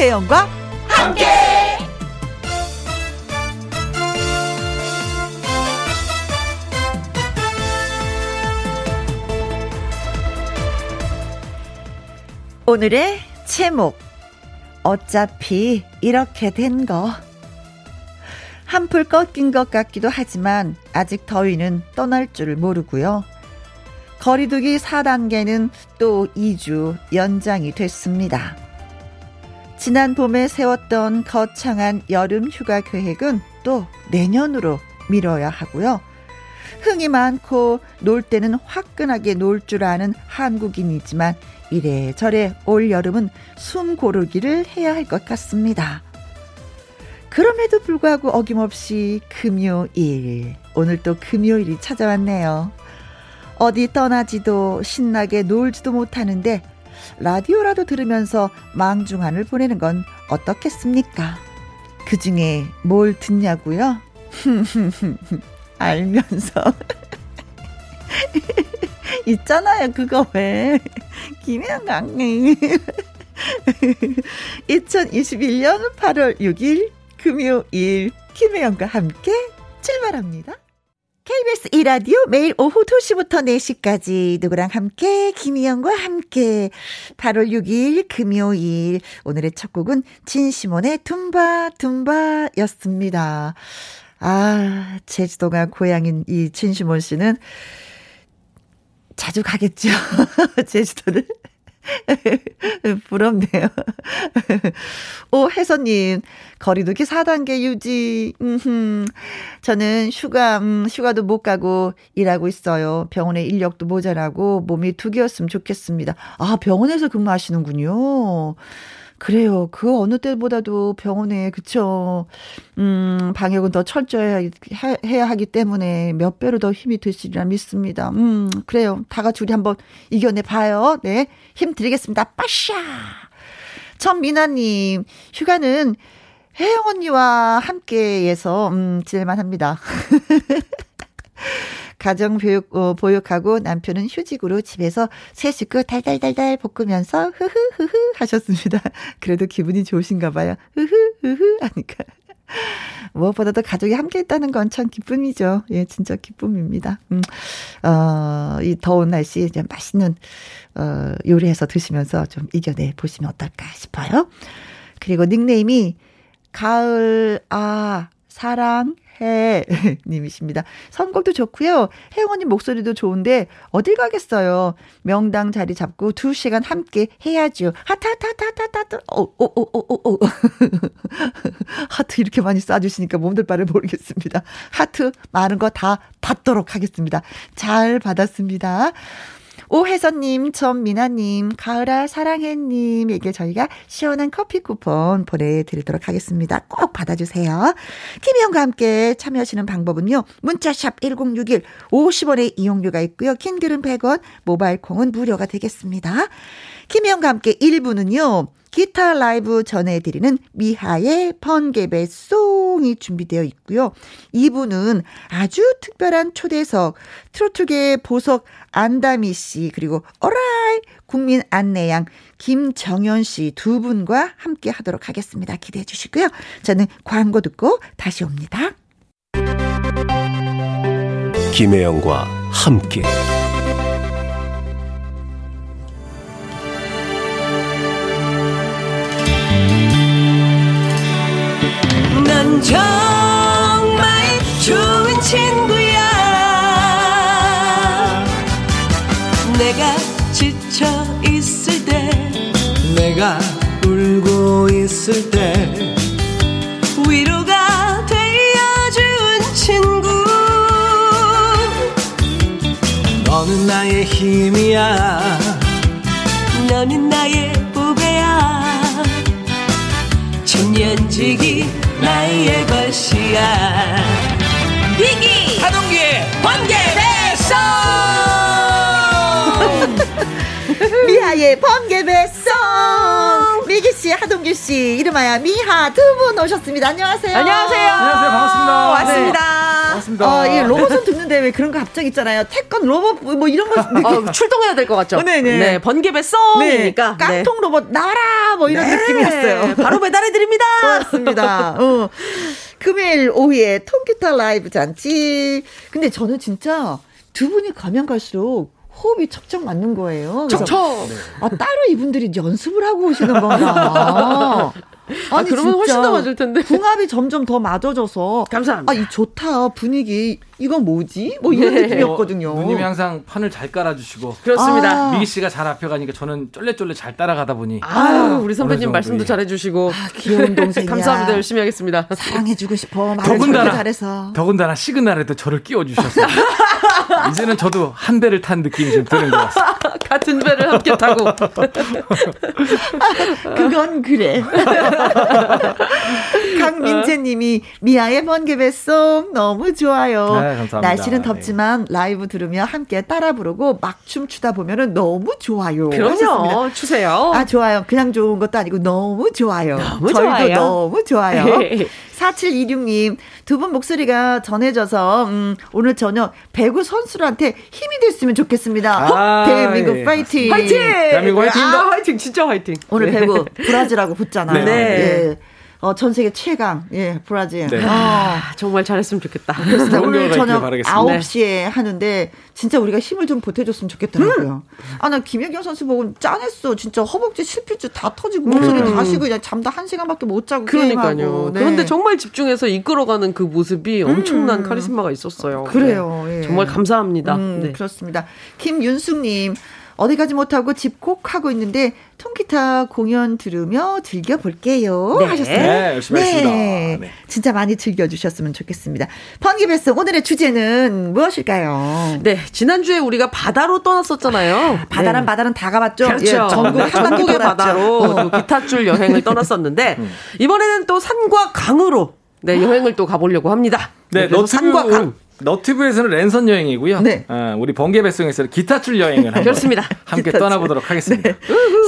김혜영과 함께. 오늘의 제목 어차피 이렇게 된 거. 한풀 꺾인 것 같기도 하지만 아직 더위는 떠날 줄 모르고요. 거리두기 4단계는 또 2주 연장이 됐습니다. 지난 봄에 세웠던 거창한 여름 휴가 계획은 또 내년으로 미뤄야 하고요. 흥이 많고 놀 때는 화끈하게 놀 줄 아는 한국인이지만 이래저래 올 여름은 숨 고르기를 해야 할 것 같습니다. 그럼에도 불구하고 어김없이 금요일. 오늘 또 금요일이 찾아왔네요. 어디 떠나지도 신나게 놀지도 못하는데 라디오라도 들으면서 망중한을 보내는 건 어떻겠습니까? 그 중에 뭘 듣냐고요? 알면서. 있잖아요, 그거 왜. 김혜영 강님. 2021년 8월 6일 금요일 김혜영과 함께 출발합니다. KBS 이라디오 매일 오후 2시부터 4시까지 누구랑 함께? 김희영과 함께. 8월 6일 금요일. 오늘의 첫 곡은 진시몬의 tumba tumba였습니다. 아 제주도가 고향인 이 진시몬 씨는 자주 가겠죠? 제주도를 부럽네요. 오, 혜선님, 거리두기 4단계 유지, 음흠. 저는 휴가, 음, 휴가도 못 가고 일하고 있어요. 병원에 인력도 모자라고 몸이 두 개였으면 좋겠습니다. 아, 병원에서 근무하시는군요. 그래요. 그 어느 때보다도 병원에 그쵸. 음, 방역은 더 철저해야 해야 하기 때문에 몇 배로 더 힘이 드시리라 믿습니다. 음, 그래요. 다 같이 우리 한번 이겨내 봐요. 네. 힘 드리겠습니다. 빠샤. 전미나 님, 휴가는 혜영 언니와 함께해서, 음, 지낼만 합니다. 가정 교육 어, 보육하고 남편은 휴직으로 집에서 새 식구 달달달달 볶으면서 흐흐흐흐 하셨습니다. 그래도 기분이 좋으신가 봐요. 흐흐흐흐 하니까. 무엇보다도 가족이 함께 있다는 건 참 기쁨이죠. 예, 진짜 기쁨입니다. 음, 어, 이 더운 날씨 이제 맛있는, 어, 요리해서 드시면서 좀 이겨내 보시면 어떨까 싶어요. 그리고 닉네임이 가을, 아, 사랑, 해 님이십니다. 선곡도 좋고요. 혜영언니 목소리도 좋은데 어딜 가겠어요. 명당 자리 잡고 2시간 함께 해야죠. 하트 하트 하트 하트 하트 오오오오오 하트 이렇게 많이 쏴주시니까 몸 둘 바를 모르겠습니다. 하트 많은 거 다 받도록 하겠습니다. 잘 받았습니다. 오혜선님, 전미나님, 가을아 사랑해님에게 저희가 시원한 커피 쿠폰 보내드리도록 하겠습니다. 꼭 받아주세요. 김희영과 함께 참여하시는 방법은요. 문자샵 1061 50원의 이용료가 있고요. 킹글은 100원, 모바일 콩은 무료가 되겠습니다. 김희영과 함께 1부는요. 기타 라이브 전해드리는 미하의 번개배 송이 준비되어 있고요. 2부는 아주 특별한 초대석 트로트계 보석 안다미 씨 그리고 어라이 국민 안내양 김정현 씨 두 분과 함께 하도록 하겠습니다. 기대해 주시고요. 저는 광고 듣고 다시 옵니다. 김혜영과 함께 넌 정말 좋은 친구야. 내가 지쳐 있을 때 내가 울고 있을 때 위로가 되어준 친구. 너는 나의 힘이야. 너는 나의 보배야. 천년지기 나의 것이야. 비기! 하동기의 번개 배송! 미하의 번개 배송 미기 씨, 하동규 씨, 이름하여 미하 두 분 오셨습니다. 안녕하세요. 안녕하세요. 안녕하세요. 반갑습니다. 왔습니다. 반갑습니다. 아, 이 로봇은 듣는데 왜 그런 거 갑자기 있잖아요. 태권 로봇 뭐 이런 거 어, 출동해야 될 것 같죠? 어, 네네. 네, 번개배 썽이니까. 네, 깡통 로봇 나라 뭐 이런 네. 느낌이었어요. 바로 배달해 드립니다. 고맙습니다. 어. 금요일 오후에 통기타 라이브 잔치. 근데 저는 진짜 두 분이 가면 갈수록 호흡이 척척 맞는 거예요. 척척. 아, 따로 이분들이 연습을 하고 오시는 건가. 아, 그러면 훨씬 더 맞을 텐데. 궁합이 점점 더 맞아져서. 감사합니다. 아, 이 좋다. 분위기. 이건 뭐지? 뭐 이런 네. 느낌이었거든요. 누님이 항상 판을 잘 깔아주시고 그렇습니다. 아. 미기 씨가 잘 앞에 가니까 저는 쫄래쫄래 잘 따라가다 보니 아유, 우리 선배님 말씀도. 잘해주시고. 귀여운 동생이야. 감사합니다. 열심히 하겠습니다. 사랑해주고 싶어. 더군다나 잘해서. 더군다나 시그널에도 저를 끼워주셨어요. 이제는 저도 한 배를 탄 느낌이 좀 드는 것 같습니다. 같은 배를 함께 타고. 그건 그래. 강민재님이 미아의 번개배송 너무 좋아요. 네, 감사합니다. 날씨는 덥지만 라이브 들으며 함께 따라 부르고 막 춤추다 보면은 너무 좋아요. 하셨습니다. 그럼요. 추세요. 아 좋아요. 그냥 좋은 것도 아니고 너무 좋아요. 너무 저희도 좋아요. 너무 좋아요. 4726님 두 분 목소리가 전해져서 음, 오늘 저녁 배구 선수들한테 힘이 됐으면 좋겠습니다. 아, 대한민국 예, 파이팅. 화이팅! 대한민국 화이팅입니다. 아, 화이팅! 진짜 화이팅! 오늘 네. 배구 브라질하고 붙잖아요. 네. 예. 어, 전 세계 최강, 예, 브라질. 네. 어, 아, 정말 잘했으면 좋겠다. 그렇습니다. 좋은 오늘 저녁 있길 바라겠습니다. 9시에 하는데, 진짜 우리가 힘을 좀 보태줬으면 좋겠더라고요. 아, 나 김혜경 선수 보고 짠했어. 진짜 허벅지 실핏줄 다 터지고, 목소리 다 쉬고, 그냥 잠도 한 시간밖에 못 자고. 그러니까요. 네. 그런데 정말 집중해서 이끌어가는 그 모습이 엄청난 카리스마가 있었어요. 그래요. 네. 예. 정말 감사합니다. 음, 네. 그렇습니다. 김윤숙님. 어디 가지 못하고 집 콕 하고 있는데 통기타 공연 들으며 즐겨볼게요. 네. 하셨어요. 네, 열심히 하겠습니다. 네. 진짜 많이 즐겨주셨으면 좋겠습니다. 번개배송 오늘의 주제는 무엇일까요? 네, 지난주에 우리가 바다로 떠났었잖아요. 바다란 네. 바다는 다 가봤죠. 그렇죠. 예, 전국 네, 한 바퀴 전국의 돌았죠. 바다로 어. 또 기타줄 여행을 떠났었는데 음. 이번에는 또 산과 강으로 네, 여행을 또 가보려고 합니다. 네, 그래서 산과 강. 너튜브에서는 랜선 여행이고요. 네. 어, 우리 번개 배송에서는 기타줄 여행을 그렇습니다. 함께. 떠나보도록 하겠습니다.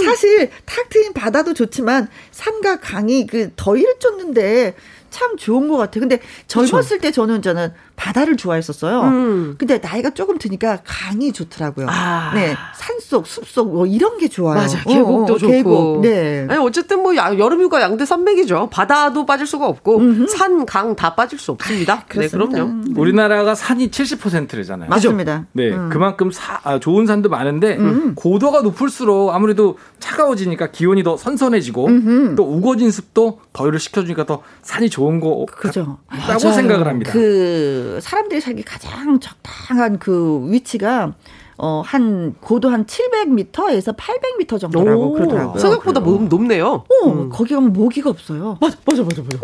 사실 탁 트인 바다도 좋지만 산과 강이 그 더위를 쫓는데 참 좋은 것 같아요. 근데 젊었을 때 저는 저는 바다를 좋아했었어요. 음. 근데 나이가 조금 드니까 강이 좋더라고요. 아. 네, 산속, 숲속 뭐 이런 게 좋아요. 맞아, 계곡도 어, 어, 좋고. 계곡. 네. 아니 어쨌든 뭐 야- 여름 휴가 양대 산맥이죠. 바다도 빠질 수가 없고 산, 강 다 빠질 수 없습니다. 네, 그렇습니다. 그럼요. 우리나라가 산이 70%래잖아요. 맞습니다. 네, 음. 그만큼 사- 아, 좋은 산도 많은데 고도가 높을수록 아무래도 차가워지니까 기온이 더 선선해지고 또 우거진 습도 더위를 식혀주니까 더 산이 좋은 거 그죠. 같다고 생각을 합니다. 그 사람들이 살기 가장 적당한 그 위치가 어, 한 고도 한 700m에서 800m 정도라고 오, 그러더라고요. 생각보다 높- 높네요. 어, 거기 가면 모기가 없어요. 맞아, 맞아, 맞아, 맞아.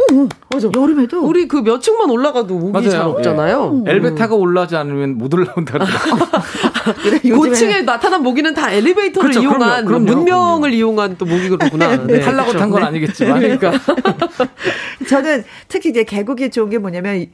맞아. 여름에도 우리 그 몇 층만 올라가도 목이 맞아요. 잘 없잖아요. 엘베타가 올라가지 않으면 못 올라온다 요즘에 고층에 나타난 모기는 다 엘리베이터를 그렇죠, 이용한 그럼요, 그럼요, 문명을 이용한 또 모기구나. 네, 탈라고 그렇죠. 탄건 네. 아니겠지만. 그러니까 저는 특히 이제 계곡이 좋은 게 뭐냐면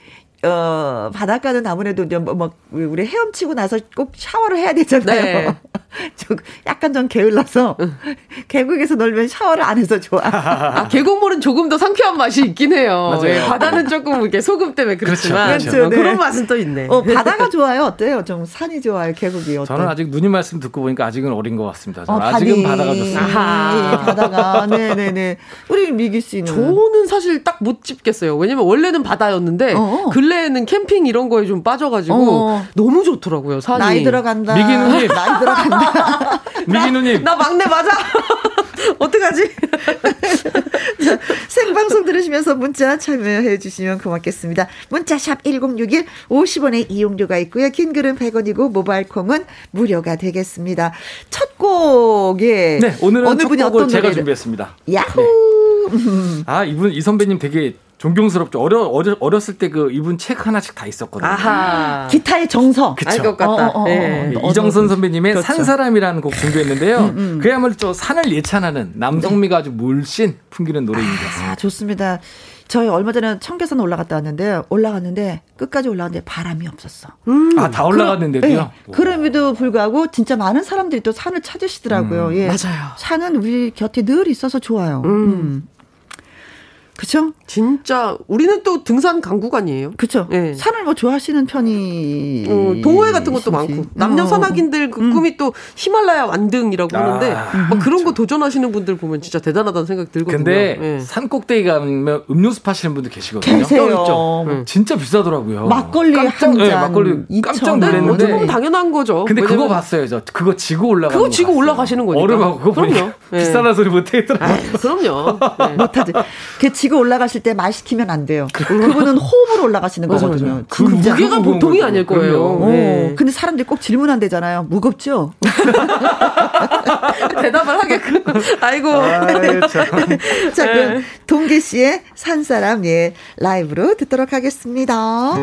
어 바닷가는 아무래도 이제 뭐, 뭐 우리 헤엄치고 나서 꼭 샤워를 해야 되잖아요. 네. 저 약간 좀 게을러서 계곡에서 놀면 샤워를 안 해서 좋아. 아, 계곡물은 조금 더 상쾌한 맛이 있긴 해요. 맞아요. 예, 바다는 조금 이렇게 소금 때문에 그렇지만 그렇죠, 그렇죠. 어, 그런 네. 맛은 또 있네. 어 바다가 좋아요. 어때요? 좀 산이 좋아요. 계곡이 어때요? 저는 아직 누님 말씀 듣고 보니까 아직은 어린 것 같습니다. 어, 아직은 바디. 바다가 좋습니다. 아하. 예, 바다가 네네네. 우리 미기 씨는 저는 사실 딱 못 집겠어요. 왜냐면 원래는 바다였는데 어. 근래에는 캠핑 이런 거에 좀 빠져가지고 어. 너무 좋더라고요. 산이. 나이 들어간다. 미기 누님. 나이 들어간다. 미기 누님. 나 막내 맞아. 어떡하지? 생방송 들으시면서 문자 참여해 주시면 고맙겠습니다. 문자샵 1061 50원의 이용료가 있고요. 긴 글은 100원이고 모바일 콩은 무료가 되겠습니다. 첫 곡에 네, 오늘은 어느 첫 분이 곡을 어떤 제가 노래를 준비했습니다. 야호. 아, 이분 이 선배님 되게 존경스럽죠. 어려, 어려 어렸을 때 그 이분 책 하나씩 다 있었거든요. 아하. 기타의 정서. 그쵸. 알것 같다. 어, 어. 네, 어, 이정선 선배님의 그렇죠. 음, 산사람이라는 곡 준비했는데요. 그야말로 저 산을 예찬하는 남성미가 아주 물씬 풍기는 노래입니다. 아, 좋습니다. 저희 얼마 전에 청계산 올라갔다 왔는데 올라갔는데 끝까지 올라갔는데 바람이 없었어. 아, 다 올라갔는데도요. 예. 그럼에도 불구하고 진짜 많은 사람들이 또 산을 찾으시더라고요. 예. 맞아요. 산은 우리 곁에 늘 있어서 좋아요. 음. 그쵸? 진짜 우리는 또 등산 강구간이에요. 그쵸? 네. 산을 뭐 좋아하시는 편이 어, 동호회 같은 것도 있으시- 많고 남녀 어. 산악인들 그 꿈이 또 히말라야 완등이라고 아. 하는데 막 그런 거 도전하시는 분들 보면 진짜 대단하다는 생각 들거든요. 근데 예. 산 꼭대기 가면 음료수 파시는 분들 계시거든요. 계세요. 껴있죠. 음. 진짜 비싸더라고요. 막걸리 깜짝, 한 잔. 네, 막걸리 깜짝 2,000원. 근데 놀랐는데. 어떻게 보면 당연한 거죠. 근데 그거 봤어요. 저 그거 지고 올라가는 그거 거 지고 봤어요. 올라가시는 거니까. 얼음하고 그거 그럼요. 보니까 예. 비싸다 소리 못 하겠더라고요. 그럼요. 네. 못하지. 그 지고 올라가실 때 말 시키면 안 돼요. 그분은 호흡으로 올라가시는 맞아, 거거든요. 맞아. 그 진짜. 무게가 보통이 거죠. 아닐 거예요. 어, 네. 근데 사람들이 꼭 질문한대잖아요. 무겁죠? 대답을 하게끔. 아이고. 아이, 참. 자, 네. 그럼 동기 씨의 산사람 예 라이브로 듣도록 하겠습니다.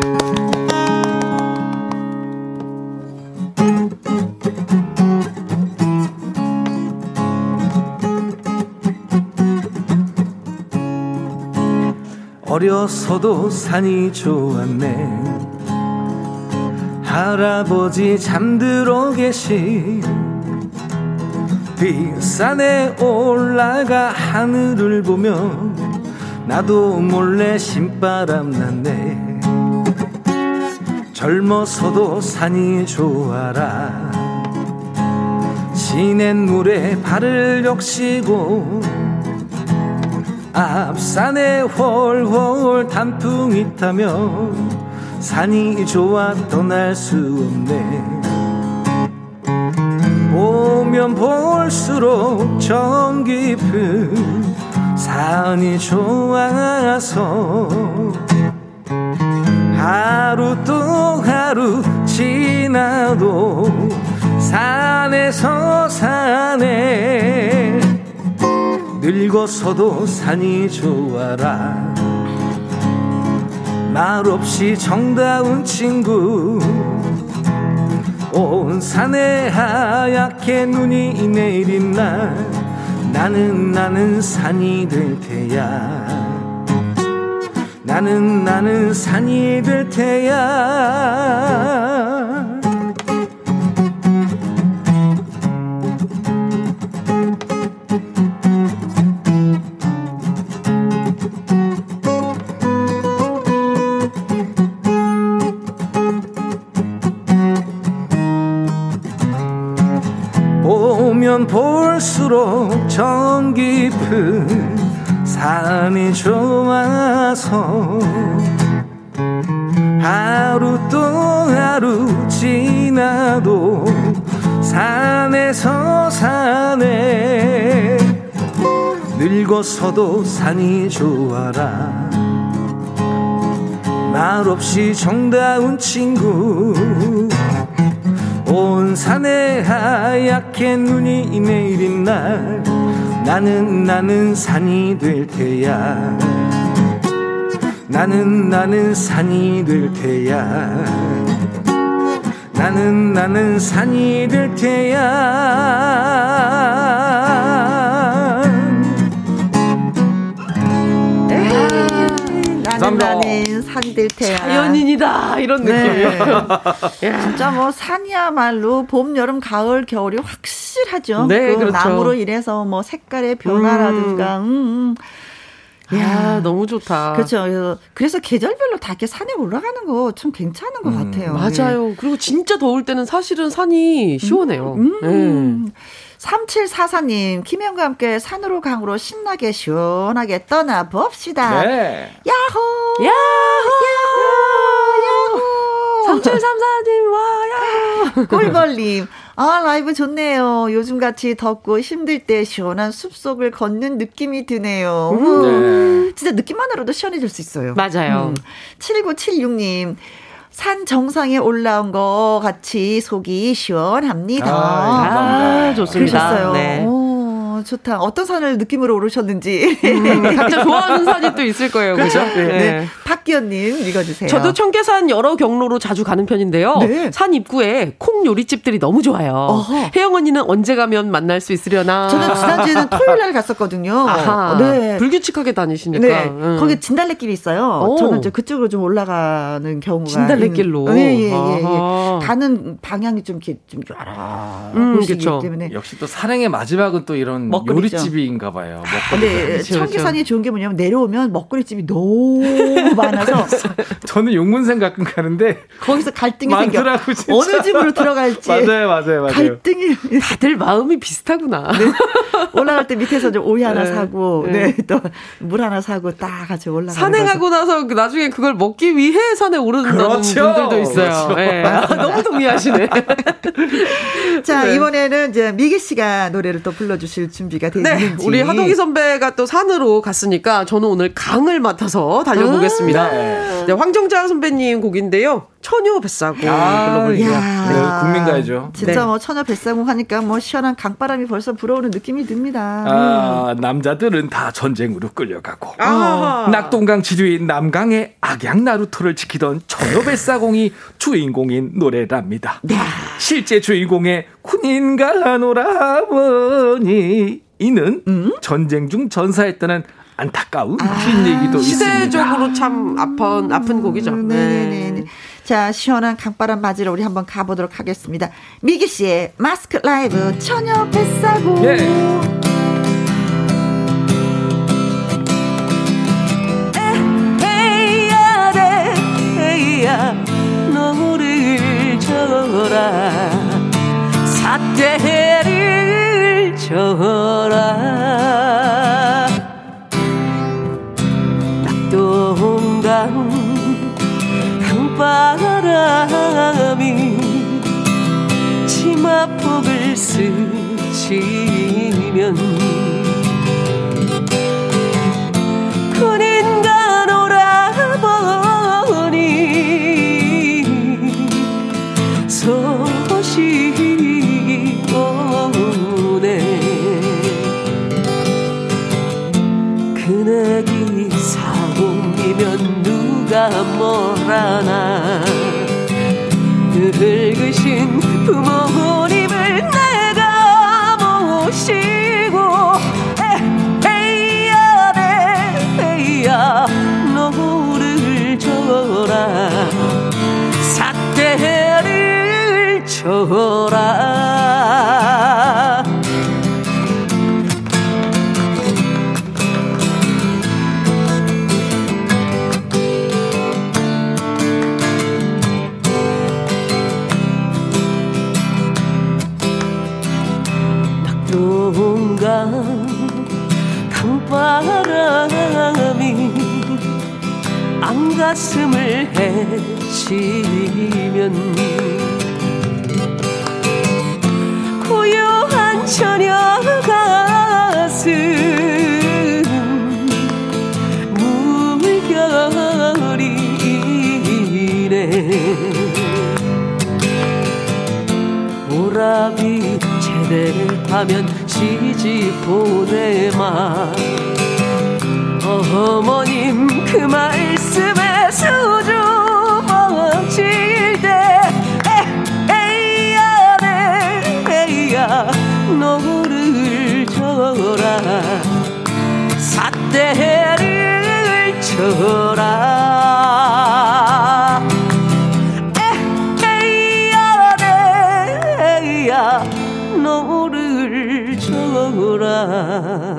어려서도 산이 좋았네. 할아버지 잠들어 계신 뒷산에 올라가 하늘을 보며 나도 몰래 신바람 났네. 젊어서도 산이 좋아라. 시냇물에 발을 적시고 앞산에 훨훨 단풍이 타며 산이 좋아 떠날 수 없네. 보면 볼수록 정 깊은 산이 좋아서 하루 또 하루 지나도 산에서 산에 늙어서도 산이 좋아라. 말없이 정다운 친구. 온 산에 하얗게 눈이 내린 날. 나는 나는 산이 될 테야. 나는 나는 산이 될 테야 볼수록 정 깊은 산이 좋아서 하루 또 하루 지나도 산에서 산에 늙어서도 산이 좋아라. 말 없이 정다운 친구 온 산에 하얗게 눈이 내린 날 나는 나는 산이 될 테야. 나는 나는 산이 될 테야. 나는 나는 산이 될 테야 나는 감사합니다. 나는 산들 테야. 자연인이다. 이런 네. 느낌이요. 진짜 뭐 산이야말로 봄, 여름, 가을, 겨울이 확실하죠. 네, 그 그렇죠. 나무로 인해서 뭐 색깔의 변화라든가, 음, 음. 야 너무 좋다. 그렇죠. 그래서, 그래서 계절별로 다 이렇게 산에 올라가는 거 참 괜찮은 것 같아요. 맞아요. 그리고 진짜 더울 때는 사실은 산이 시원해요. 음. 네. 3744님, 김혜영과 함께 산으로 강으로 신나게 시원하게 떠나봅시다. 네. 야호! 야호! 야호! 3734님, 와, 야! 꿀벌님, 아, 라이브 좋네요. 요즘 같이 덥고 힘들 때 시원한 숲속을 걷는 느낌이 드네요. 음, 네. 진짜 느낌만으로도 시원해질 수 있어요. 맞아요. 음. 7976님, 산 정상에 올라온 거 같이 속이 시원합니다. 아, 감사합니다. 아, 좋습니다. 그러셨어요. 네. 오, 좋다. 어떤 산을 느낌으로 오르셨는지. 음, 각자 좋아하는 산이 또 있을 거예요. 그죠? 네. 박기현님 읽어주세요. 저도 청계산 여러 경로로 자주 가는 편인데요. 네. 산 입구에 콩 요리집들이 너무 좋아요. 어허. 혜영 언니는 언제 가면 만날 수 있으려나? 저는 지난주에는 토요일 날 갔었거든요. 아하, 네. 불규칙하게 다니시니까. 네, 음. 거기 진달래길이 있어요. 오. 저는 이제 그쪽으로 좀 올라가는 경우가 진달래길로? 있는- 예, 예, 예, 예. 가는 방향이 좀 이렇게 좀 여러 음, 곳이기 그쵸. 때문에. 역시 또 산행의 마지막은 또 이런 먹거리죠. 요리집인가 봐요. 근데 그렇죠, 청계산이 좋은 게 뭐냐면 내려오면 먹거리집이 너무 많아서 저는 용문생 가끔 가는데 거기서 갈등이 생겨. 많더라고 진짜. 어느 집으로 들어갈지 맞아요, 맞아요, 맞아요. 갈등이 다들 마음이 비슷하구나. 올라갈 때 밑에서 좀 오이 하나 네. 사고 네. 네또물 하나 사고 딱 같이 올라가. 산행하고 나서 그 나중에 그걸 먹기 위해 산에 오른다는 그렇죠. 분들도 있어요. 그렇죠. 예. 아, 너무 동의하시네. 자 네. 이번에는 이제 미기 씨가 노래를 또 불러주실 준비가 네, 되는지. 우리 하동희 선배가 또 산으로 갔으니까 저는 오늘 강을 맡아서 달려보겠습니다. 네. 네, 황정자 선배님 곡인데요. 처녀 뱃사고 아, 불러볼게요. 야. 네, 국민가요죠. 진짜 네. 뭐 처녀 뱃사공 하니까 뭐 시원한 강바람이 벌써 불어오는 느낌이 듭니다. 아, 남자들은 다 전쟁으로 끌려가고 아하. 낙동강 지류인 남강의 악양 나루토를 지키던 처녀 뱃사공이 주인공인 노래랍니다. 실제 주인공의 군인가 노라버니 이는 전쟁 중 전사했다는 안타까운 뒷얘기도 있습니다. 시대적으로 참 아픈 아픈 곡이죠. 음, 네네네. 자, 시원한 강바람 맞으러 우리 한번 가보도록 하겠습니다. 미기 씨의 마스크 라이브 처녀 뱃사공. 예. 너를 줘라 사대를 줘라 바람이 치마폭을 스치면 누가 뭐라나. 늙으신 부모 헤치면 고요한 처녀 가슴 물결이네 오라비 제대를 하면 시집 보내마. 어머님 그말 에이야 에이야 너를 줘라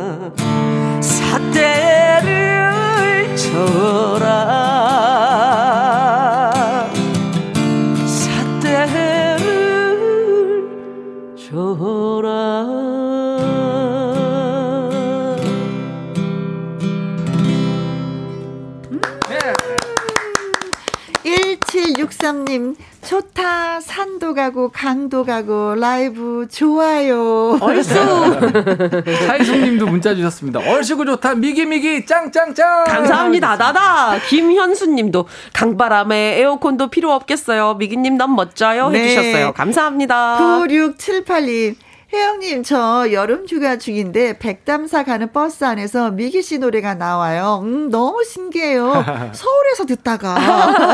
가고, 강도 가고, 라이브 좋아요. 얼쑤. 차이송님도 문자 주셨습니다. 얼씨구 좋다. 미기 미기 짱짱짱. 감사합니다. 나다. 김현수님도 강바람에 에어컨도 필요 없겠어요. 미기님 너무 멋져요. 네. 해주셨어요. 감사합니다. 9678님. 혜영님, 저 여름 휴가 중인데 백담사 가는 버스 안에서 미기 씨 노래가 나와요. 음, 너무 신기해요. 서울에서 듣다가.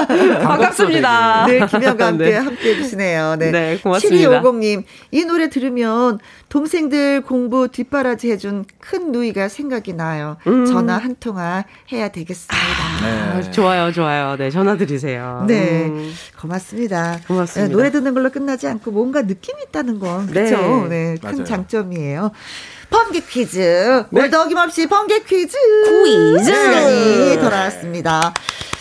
반갑습니다. 네, 김영과 함께 네. 함께 해주시네요. 네. 네, 고맙습니다. 7250님, 이 노래 들으면 동생들 공부 뒷바라지 해준 큰 누이가 생각이 나요. 음. 전화 한 통화 해야 되겠습니다. 아, 좋아요, 좋아요. 네, 전화 드리세요. 네, 음. 고맙습니다. 고맙습니다. 네, 노래 듣는 걸로 끝나지 않고 뭔가 느낌이 있다는 건 네. 그렇죠. 네, 큰 맞아요. 장점이에요. 번개 퀴즈. 오늘도 어김없이 번개 퀴즈. 퀴즈. 시간이 돌아왔습니다.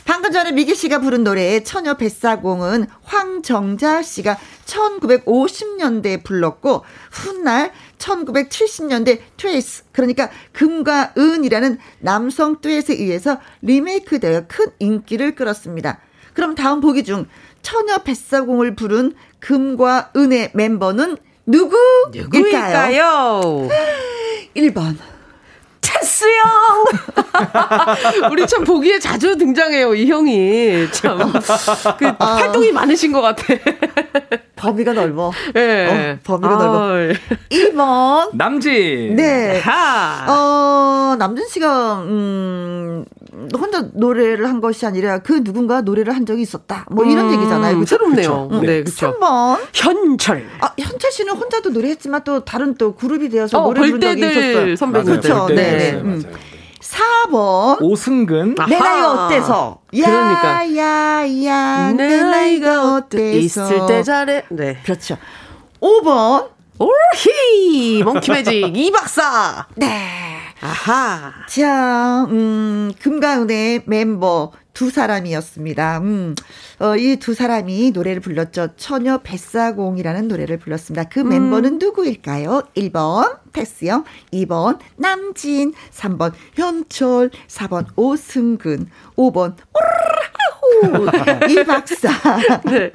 방금 전에 미기 씨가 부른 노래 처녀 뱃사공은 황정자 씨가 1950년대에 불렀고 훗날 1970년대 트레이스 그러니까 금과 은이라는 남성 듀엣에 의해서 리메이크되어 큰 인기를 끌었습니다. 그럼 다음 보기 중 처녀 뱃사공을 부른 금과 은의 멤버는 누구일까요? 누구일까요? 1번. 테스 형! 우리 참 보기에 자주 등장해요, 이 형이. 참. 그, 활동이 많으신 것 같아. 범위가 넓어. 예. 어, 범위가 넓어. 1번. 남진. 네. 하. 어, 남준 씨가, 음, 혼자 노래를 한 것이 아니라 그 누군가 노래를 한 적이 있었다. 뭐 이런 음, 얘기잖아요. 그죠? 새롭네요. 그쵸? 네, 그쵸. 3번. 현철. 아, 현철 씨는 혼자도 노래했지만 또 다른 또 그룹이 되어서 어, 노래 부른 적이 있었어요. 선배님. 그쵸. 볼 때. 네, 네. 네, 음. 맞아요. 4번. 오승근. 아. 내 나이 아하. 어때서? 그러니까. 야, 야, 내 나이가 어때서? 있을 때 잘해. 네. 그렇죠. 5번. 올히! 몽키 매직 이 박사! 네. 아하. 자, 음, 금가은의 멤버 두 사람이었습니다. 음, 어, 이 두 사람이 노래를 불렀죠. 처녀 뱃사공이라는 노래를 불렀습니다. 그 멤버는 누구일까요? 1번 패스영, 2번 남진, 3번 현철, 4번 오승근, 5번 오르르하호 이 박사. 네.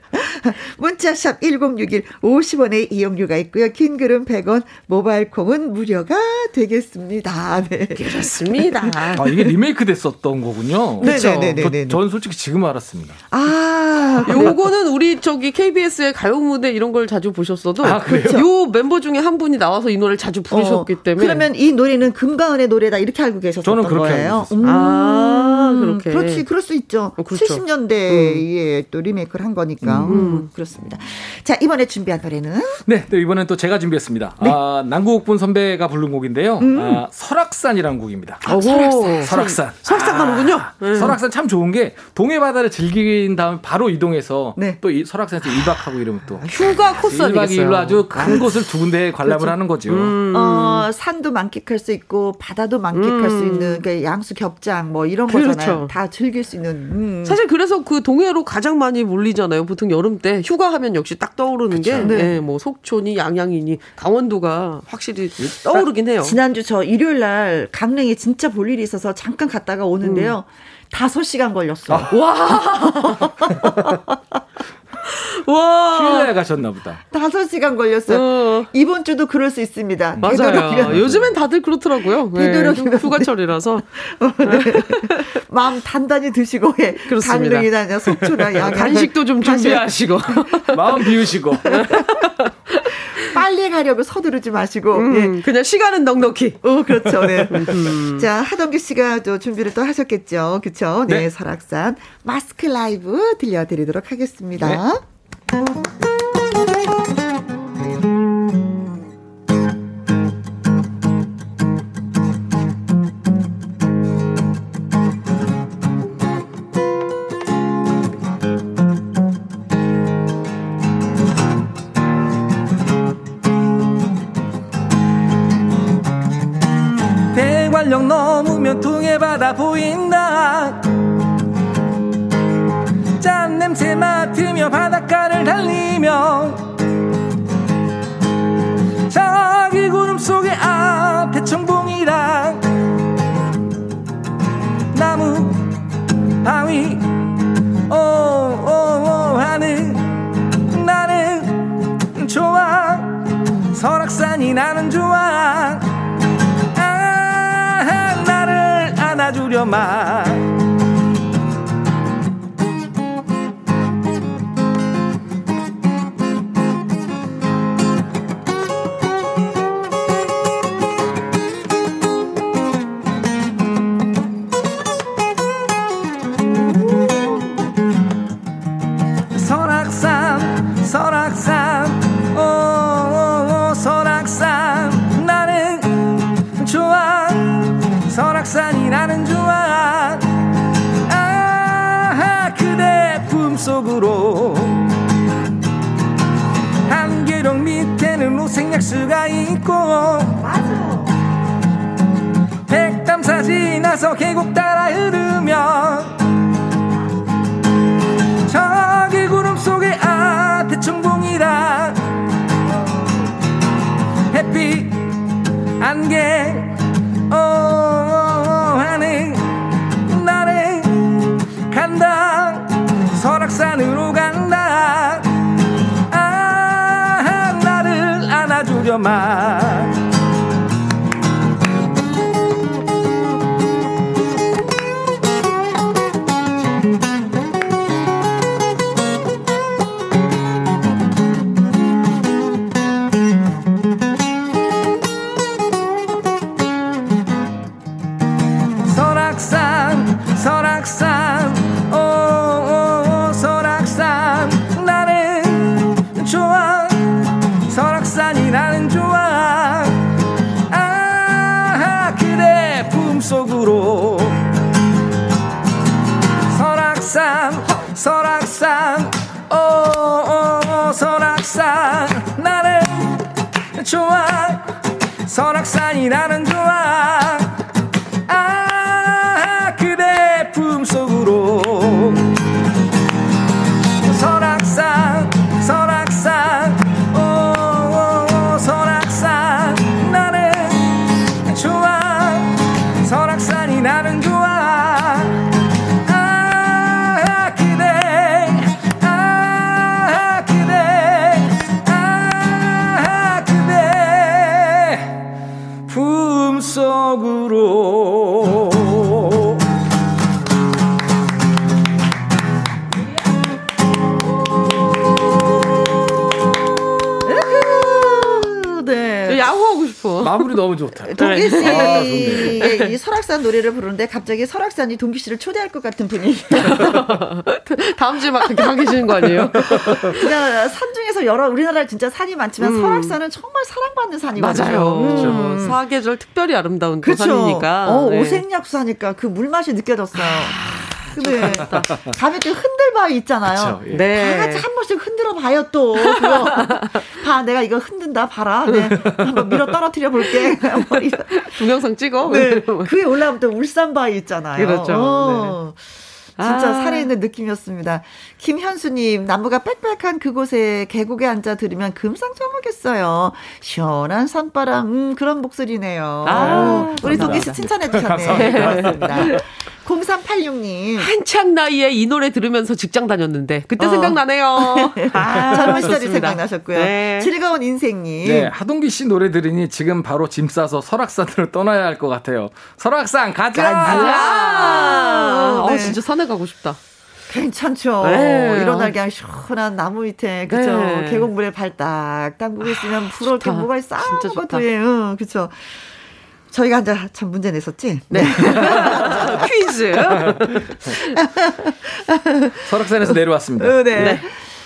문자샵 1061 50원의 이용료가 있고요. 긴 글은 100원, 모바일 콩은 무료가 되겠습니다. 네. 그렇습니다. 아, 이게 리메이크 됐었던 거군요. 네네네네네. 저, 는 솔직히 지금 알았습니다. 아, 요거는 우리 저기 KBS의 가요 무대 이런 걸 자주 보셨어도 아, 그래요? 요 멤버 중에 한 분이 나와서 이 노래를 자주 부르셨기 어, 때문에 그러면 이 노래는 금가은의 노래다 이렇게 알고 계셨던 저는 그렇게 거예요. 알고 있었어요. 아, 그렇게. 그렇지, 그럴 수 있죠. 어, 그렇죠. 70년대에 또 리메이크를 한 거니까. 음, 그렇습니다. 자, 이번에 준비한 노래는 네, 또 이번엔 또 제가 준비했습니다. 네. 아, 남궁옥분 선배가 부른 곡인데요. 음. 아, 설악산이라는 곡입니다. 오, 설악산. 설상 가는군요. 네. 설악산 참 좋은 게 동해 바다를 즐긴 다음에 바로 이동해서 네. 또이 설악산에서 1박하고 이러면 또 휴가 코스 1박 아니겠어요? 2일로 아주 큰 곳을 두 군데 관람을 하는 거죠. 음. 어, 산도 만끽할 수 있고 바다도 만끽할 수 있는 그 양수 겹장 뭐 이런 거잖아요. 그렇죠. 다 즐길 수 있는. 음. 사실 그래서 그 동해로 가장 많이 몰리잖아요. 보통 여름 때 휴가하면 역시 딱 떠오르는 게, 네. 예, 뭐 속초니 양양이니 강원도가 확실히 떠오르긴 해요. 지난주 저 일요일 날 강릉에 진짜 볼 일이 있어서 잠깐 갔다가 오는데요. 다섯 시간 걸렸어. 요 와, 휴일날 가셨나 보다. 다섯 시간 걸렸어요. 어, 이번 주도 그럴 수 있습니다. 맞아요. 요즘엔 다들 그렇더라고요. 예, 되도록이면 휴가철이라서. 마음 단단히 드시고 예. 그렇습니다. 강릉이나 속초나 양양 간식도 좀 준비하시고. 마음 비우시고. 빨리 가려고 서두르지 마시고 음, 예. 그냥 시간은 넉넉히. 어, 그렇죠. 네. 자, 하동규 씨가 또 준비를 또 하셨겠죠. 그렇죠. 네, 네. 설악산 마스크 라이브 들려드리도록 하겠습니다. 대 보인다. 짠 냄새 맡으며 바닷가를 달리며 자기 구름 속에 앞에 청봉이랑 나무 바위 오오오 하는 나는 좋아 설악산이 나는 좋아 안아주려만 설악 동기 아, 좋네. 씨의 이 설악산 노래를 부르는데 갑자기 설악산이 동기 씨를 초대할 것 같은 분위기. 다음 주에 막가 계시는 거 아니에요? 그냥 산 중에서 여러 우리나라에 진짜 산이 많지만 음. 설악산은 정말 사랑받는 산이거든요. 맞아요. 음. 그렇죠. 사계절 특별히 아름다운 또 그쵸. 산이니까. 어, 네. 오색약수 하니까 그 물맛이 느껴졌어요. 근데 밤에 또 흔들바위 있잖아요. 그쵸, 예. 네. 다 같이 한 번씩 흔들어 봐요 또 그거 봐 내가 이거 흔든다 봐라 네 한번 밀어 떨어뜨려 볼게 뭐. 동영상 찍어. 네 그에 올라오면 또 울산바위 있잖아요 그렇죠. 어. 진짜 아. 살에 있는 느낌이었습니다. 김현수님, 나무가 빽빽한 그곳에 계곡에 앉아 들으면 금상첨화겠어요. 시원한 산바람, 음, 그런 목소리네요. 아, 오, 우리 동기 씨 칭찬해 주셨네. 고맙습니다. 0386님. 한창 나이에 이 노래 들으면서 직장 다녔는데 그때 어. 생각나네요. 아, 젊은 시절이. 생각나셨고요. 네. 즐거운 인생님. 네, 하동기 씨 노래 들으니 지금 바로 짐 싸서 설악산으로 떠나야 할 것 같아요. 설악산 가자! 가자! 어, 네. 진짜 산에 가고 싶다. 괜찮죠. 네. 일어날 그냥 시원한 나무 밑에 그죠. 네. 계곡물에 발딱 담그고 있으면 게 좋다. 뭐가 있어. 진짜 좋다. 예, 응, 그죠. 저희가 이제 참 문제 냈었지. 네. 퀴즈. 설악산에서 내려왔습니다. 어, 네. 네.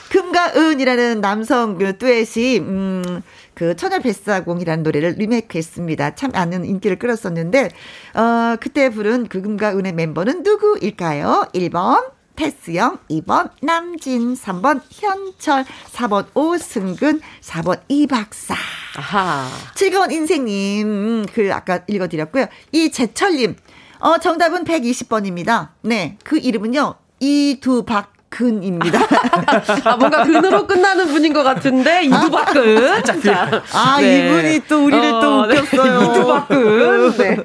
금과 은이라는 남성 그 듀엣이 음, 그 처녀 뱃사공이라는 노래를 리메이크했습니다. 참 많은 인기를 끌었었는데 어, 그때 부른 그 금과 은의 멤버는 누구일까요? 1번 테스영, 2번 남진, 3번 현철, 4번 오승근, 4번 이박사. 아하. 즐거운 인생님, 음, 글 아까 읽어드렸고요. 이재철님, 어, 정답은 120번입니다. 네, 그 이름은요, 이두박 근입니다. 아, 뭔가 근으로 끝나는 분인 것 같은데, 이두박근. 자, 아, 네. 이분이 또 우리를 또 네. 웃겼어요. 이두박근. 네.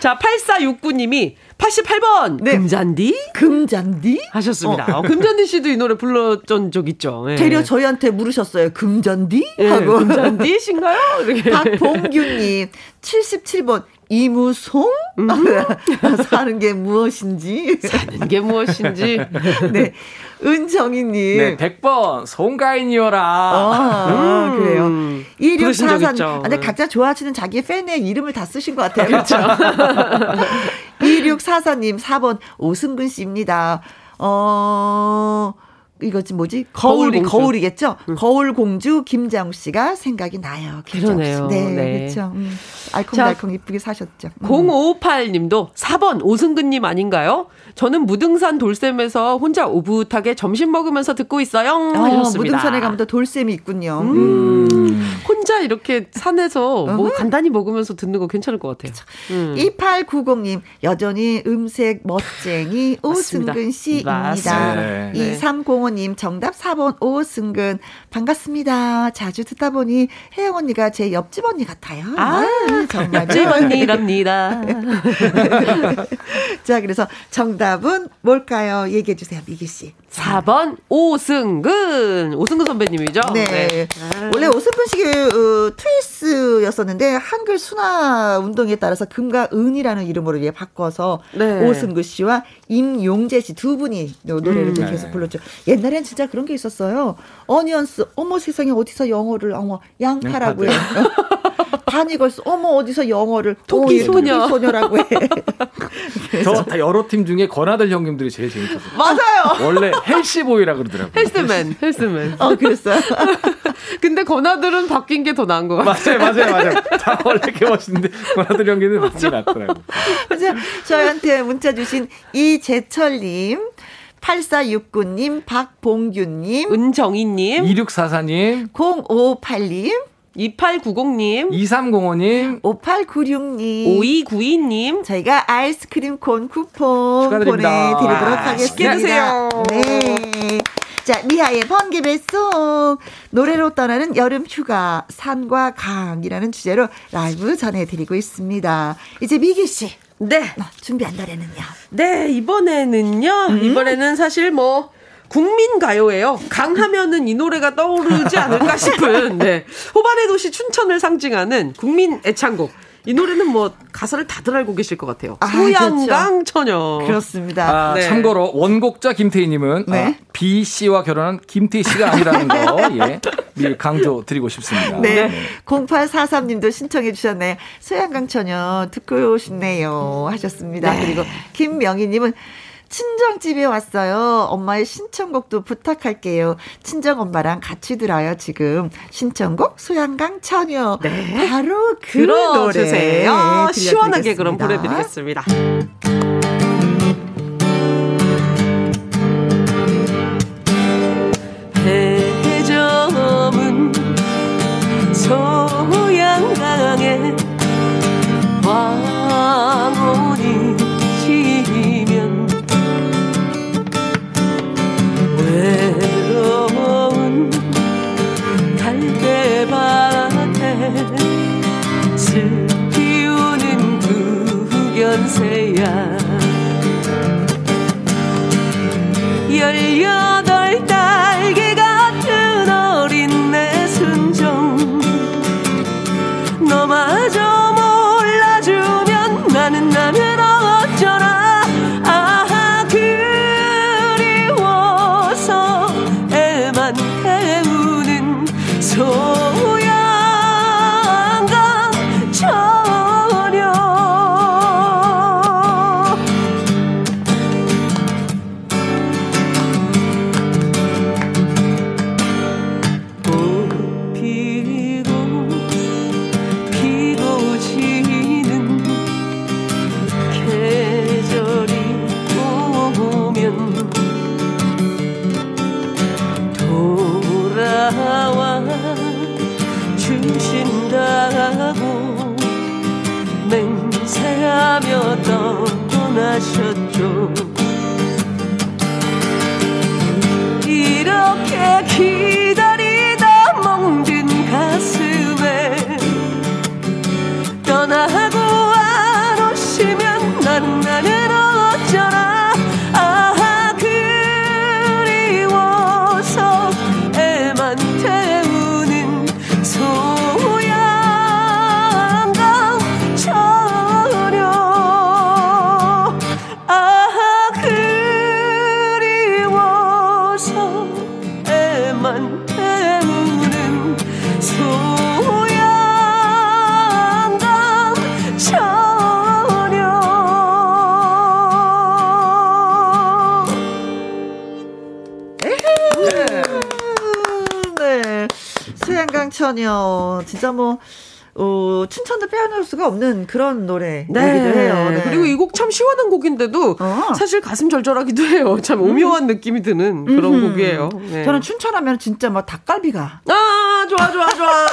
자, 8469님이 88번. 네. 금잔디? 금잔디? 하셨습니다. 어, 금잔디 씨도 이 노래 불렀던 적 있죠. 예. 대려 저희한테 물으셨어요. 금잔디? 예, 하고. 금잔디신가요? 이렇게. 박봉규님, 77번. 이무송? 사는 게 무엇인지. 사는 게 무엇인지. 네. 은정희님. 네, 100번 송가인이어라. 아, 음. 그래요. 부르신 적 2644. 있죠. 아, 근데 네. 각자 좋아하시는 자기 팬의 이름을 다 쓰신 것 같아요. 그렇죠. 2644님 4번 오승근 씨입니다. 어, 이것이 뭐지 거울, 거울이겠죠? 응. 거울 공주 김장우 씨가 생각이 나요. 그렇죠? 그러네요. 네, 네. 그렇죠. 음, 알콩달콩 이쁘게 사셨죠. 음. 0558님도 4번 오승근님 아닌가요? 저는 무등산 돌쌤에서 혼자 오붓하게 점심 먹으면서 듣고 있어요. 어, 무등산에 가면 또 돌쌤이 있군요. 음. 음. 혼자 이렇게 산에서 뭐 간단히 먹으면서 듣는 거 괜찮을 것 같아요. 음. 2890님 여전히 음색 멋쟁이 오승근 씨입니다. 네. 2305 이영호님 정답 4번 오승근 반갑습니다. 자주 듣다 보니 혜영 언니가 제 옆집 언니 같아요. 아, 아 정말 옆집 언니랍니다. 자 그래서 정답은 뭘까요? 얘기해 주세요, 미기 씨. 4번 오승근 오승근 선배님이죠. 네. 네. 원래 오승근 씨의 어, 트위스였었는데 한글 순화 운동에 따라서 금과 은이라는 이름으로 얘 바꿔서 네. 오승근 씨와 임용재 씨 두 분이 노래를 음. 또 계속 불렀죠. 옛날엔 진짜 그런 게 있었어요. 어니언스 어머 세상에 어디서 영어를 어머 양파라고 해. 바니걸스 어머 어디서 영어를 토끼 어, 소녀. 토끼 소녀라고 해. 저다 여러 팀 중에 건아들 형님들이 제일 재밌었어요. 맞아요. 원래 헬시보이라 그러더라고요. 헬스맨, 헬스맨. 어 그랬어요. 근데 건아들은 바뀐 게 더 나은 것 같아요. 맞아요, 맞아요, 맞아요. 다 원래 이렇게 멋있는데 건아들 형님들 바뀌게 낫더라고. 그래서 저희한테 문자 주신 이재철님, 8469님, 박봉규님, 은정희님, 2644님, 0558님, 2890님, 2305님, 5896님. 5292님, 저희가 아이스크림 콘 쿠폰 축하드립니다. 보내드리도록 와, 하겠습니다. 맛있게 드세요. 네. 자, 미하의 번개 배송. 노래로 떠나는 여름 휴가, 산과 강이라는 주제로 라이브 전해드리고 있습니다. 이제 미기 씨. 네. 어, 준비한 노래는요. 네, 이번에는요, 음. 이번에는 사실 뭐, 국민 가요예요. 강하면은 이 노래가 떠오르지 않을까 싶은, 네. 호반의 도시 춘천을 상징하는 국민 애창곡. 이 노래는 뭐, 가사를 다들 알고 계실 것 같아요. 아, 소양강 처녀. 그렇습니다. 아, 네. 참고로 원곡자 김태희님은 네. 아, B 씨와 결혼한 김태희 씨가 아니라는 거 예, 미리 강조 드리고 싶습니다. 네. 0843님도 신청해 주셨네요. 소양강 처녀 듣고 싶네요. 하셨습니다. 그리고 김명희님은 친정집에 왔어요. 엄마의 신청곡도 부탁할게요. 친정 엄마랑 같이 들어요, 지금. 신청곡 소양강 처녀. 바로 그 노래. 들어주세요. 시원하게 그럼. 보내드리겠습니다. 슬 피우는 두견새야 하며 떠나셨죠? 이렇게 기다리 태우는 소양강 처녀 네. 소양강 처녀. 진짜 뭐, 어, 춘천도 빼어낼 수가 없는 그런 노래이기도 해요. 네. 그리고 이 곡 참 시원한 곡인데도 어. 사실 가슴 절절하기도 해요. 참 오묘한 느낌이 드는 그런 음. 곡이에요. 네. 저는 춘천하면 진짜 뭐 닭갈비가. 아 좋아 좋아 좋아.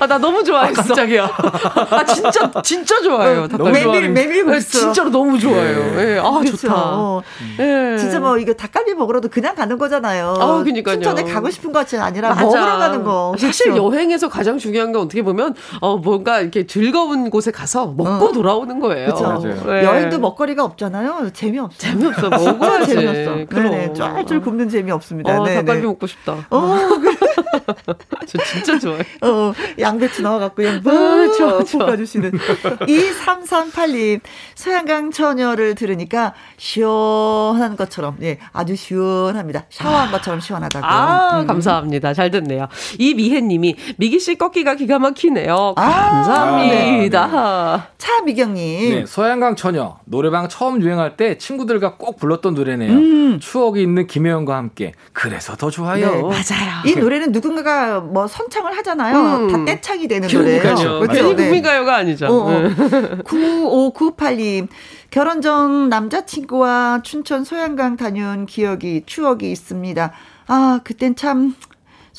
아 나 너무 좋아했어. 깜짝이야. 아 진짜 진짜 좋아요. 닭갈비. 좋아하는- 메밀, 메밀 네, 국수. 진짜로 너무 좋아요. 예. 아 그쵸. 좋다. 어. 예. 진짜 뭐 이거 닭갈비 먹으러도 그냥 가는 거잖아요. 아, 그니까요. 춘천에 가고 싶은 것이 아니라 맞아. 먹으러 가는 거. 사실 그쵸? 여행에서 가장 중요한 건 어떻게 보면 어 뭔가 이렇게 즐거운 곳에 가서 먹고 어. 돌아오는 거예요. 그쵸. 맞아요. 네. 여행도 먹거리가 없잖아요. 재미없어. 재미없어. 진짜 먹어야지. 재미없어. 그럼. 네네. 쫄쫄 굽는 재미 없습니다. 어, 네네. 닭갈비 먹고 싶다. 어, 그래. 저 진짜 좋아요. 어, 양배추 넣어갖고 그냥 뭐 아, 좋아, 좋아. 볶아주시는. 2338님, 소양강 처녀를 들으니까 시원한 것처럼, 예, 아주 시원합니다. 샤워한 것처럼 시원하다고. 아, 음. 감사합니다. 잘 듣네요. 이미혜님이 미기 씨 꺾기가 기가 막히네요. 아, 감사합니다. 차미경님. 네, 소양강 처녀 노래방 처음 유행할 때 친구들과 꼭 불렀던 노래네요. 음. 추억이 있는 김혜영과 함께 그래서 더 좋아요. 네, 맞아요. 이 노래는 누군가가 뭐 선창을 하잖아요. 음. 다 떼창이 되는 노래예요. 그렇죠? 괜히 네. 국민가요가 아니죠. 어, 어. 네. 9598님, 결혼 전 남자친구와 춘천 소양강 다녀온 기억이, 추억이 있습니다. 아, 그땐 참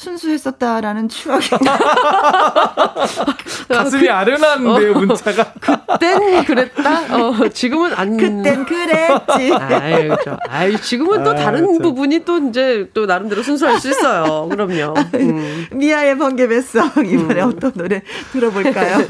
순수했었다라는 추억이. 가슴이 아련한데요, 문자가. 그땐 그랬다. 어, 지금은 안. 그땐 그랬지. 아유, 그렇죠. 아유, 지금은 또 아, 다른 참. 부분이 또 이제 또 나름대로 순수할 수 있어요. 그럼요. 음. 미아의 번개배송. 이번에 어떤 노래 들어볼까요?